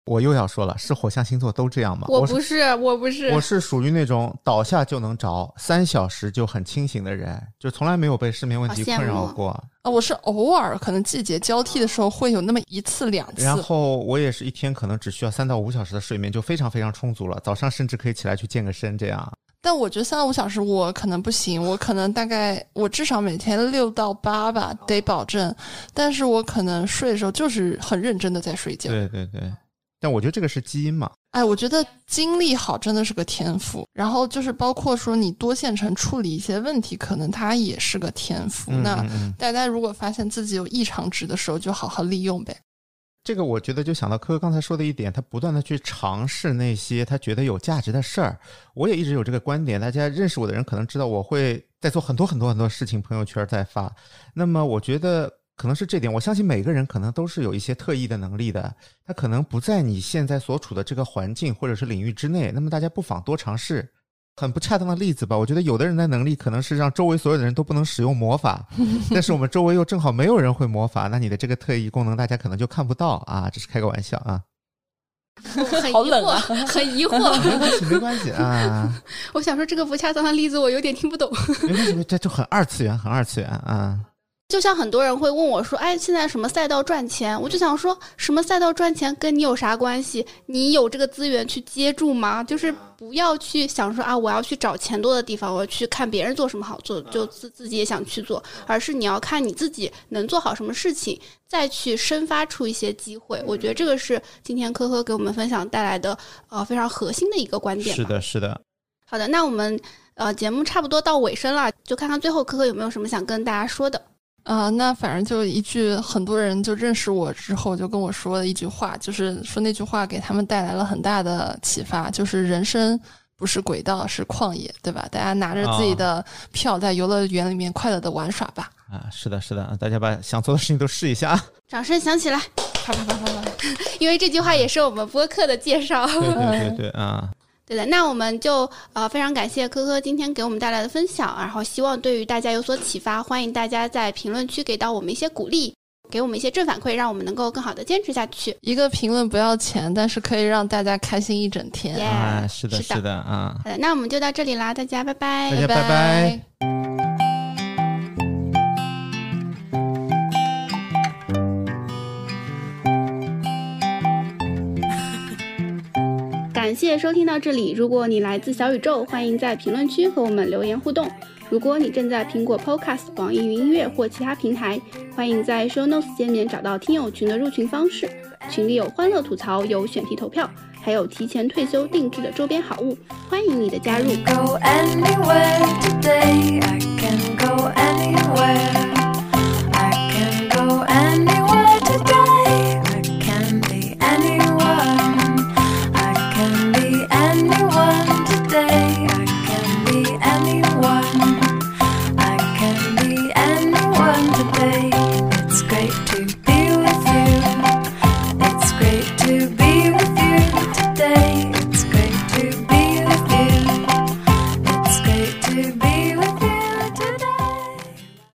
[SPEAKER 2] 我又要说了，是火象星座都这样吗？
[SPEAKER 3] 我不是，我不是
[SPEAKER 2] 我，是属于那种倒下就能着，三小时就很清醒的人，就从来没有被失眠问题困扰过。
[SPEAKER 1] 啊，我是偶尔可能季节交替的时候会有那么一次两次，
[SPEAKER 2] 然后我也是一天可能只需要三到五小时的睡眠就非常非常充足了，早上甚至可以起来去健个身这样。
[SPEAKER 1] 但我觉得三到五小时我可能不行，我可能大概我至少每天六到八吧，得保证。但是我可能睡的时候就是很认真的在睡觉。
[SPEAKER 2] 对对对，但我觉得这个是基因嘛。
[SPEAKER 1] 哎，我觉得精力好真的是个天赋。然后就是包括说你多线程处理一些问题，可能它也是个天赋。
[SPEAKER 2] 嗯
[SPEAKER 1] 那大家如果发现自己有异常值的时候，就好好利用呗。
[SPEAKER 2] 这个我觉得就想到科科刚才说的一点，他不断的去尝试那些他觉得有价值的事儿。我也一直有这个观点，大家认识我的人可能知道我会在做很多很多很多事情，朋友圈在发。那么我觉得可能是这点，我相信每个人可能都是有一些特异的能力的，他可能不在你现在所处的这个环境或者是领域之内。那么大家不妨多尝试。很不恰当的例子吧，我觉得有的人的能力可能是让周围所有的人都不能使用魔法，但是我们周围又正好没有人会魔法，那你的这个特异功能大家可能就看不到啊，这是开个玩笑啊，
[SPEAKER 3] 很疑
[SPEAKER 1] 好冷啊
[SPEAKER 3] 惑，很疑惑。
[SPEAKER 2] 没关系没关系啊，
[SPEAKER 3] 我想说这个不恰当的例子，我有点听不懂。
[SPEAKER 2] 没关系，这就很二次元，很二次元啊。
[SPEAKER 3] 就像很多人会问我说：“哎，现在什么赛道赚钱？”我就想说，什么赛道赚钱跟你有啥关系？你有这个资源去接住吗？就是不要去想说啊，我要去找钱多的地方，我要去看别人做什么好做，就自自己也想去做，而是你要看你自己能做好什么事情，再去生发出一些机会。我觉得这个是今天科科给我们分享带来的呃非常核心的一个观点。
[SPEAKER 2] 是。的，是的。
[SPEAKER 3] 好的，那我们呃节目差不多到尾声了，就看看最后科科有没有什么想跟大家说的。
[SPEAKER 1] 啊、那反正就一句，很多人就认识我之后就跟我说的一句话，就是说那句话给他们带来了很大的启发，就是人生不是轨道，是旷野，对吧？大家拿着自己的票在游乐园里面快乐的玩耍吧。
[SPEAKER 2] 啊，是的，是的，大家把想做的事情都试一下啊。
[SPEAKER 3] 掌声响起来，
[SPEAKER 1] 啪啪啪啪啪。
[SPEAKER 3] 因为这句话也是我们播客的介绍。
[SPEAKER 2] 对对对对啊，
[SPEAKER 3] 对的，那我们就呃非常感谢科科今天给我们带来的分享，然后希望对于大家有所启发，欢迎大家在评论区给到我们一些鼓励，给我们一些正反馈，让我们能够更好的坚持下去。
[SPEAKER 1] 一个评论不要钱，但是可以让大家开心一整天。
[SPEAKER 3] 耶
[SPEAKER 2] 啊，是的，
[SPEAKER 3] 是的
[SPEAKER 2] 是的啊，
[SPEAKER 3] 好的，那我们就到这里啦，大家拜拜
[SPEAKER 2] 大。家拜拜。
[SPEAKER 3] 感谢收听到这里。如果你来自小宇宙，欢迎在评论区和我们留言互动。如果你正在苹果 Podcast、网易云音乐或其他平台，欢迎在 Show Notes 界面找到听友群的入群方式。群里有欢乐吐槽，有选题投票，还有提前退休定制的周边好物，欢迎你的加入。
[SPEAKER 4] go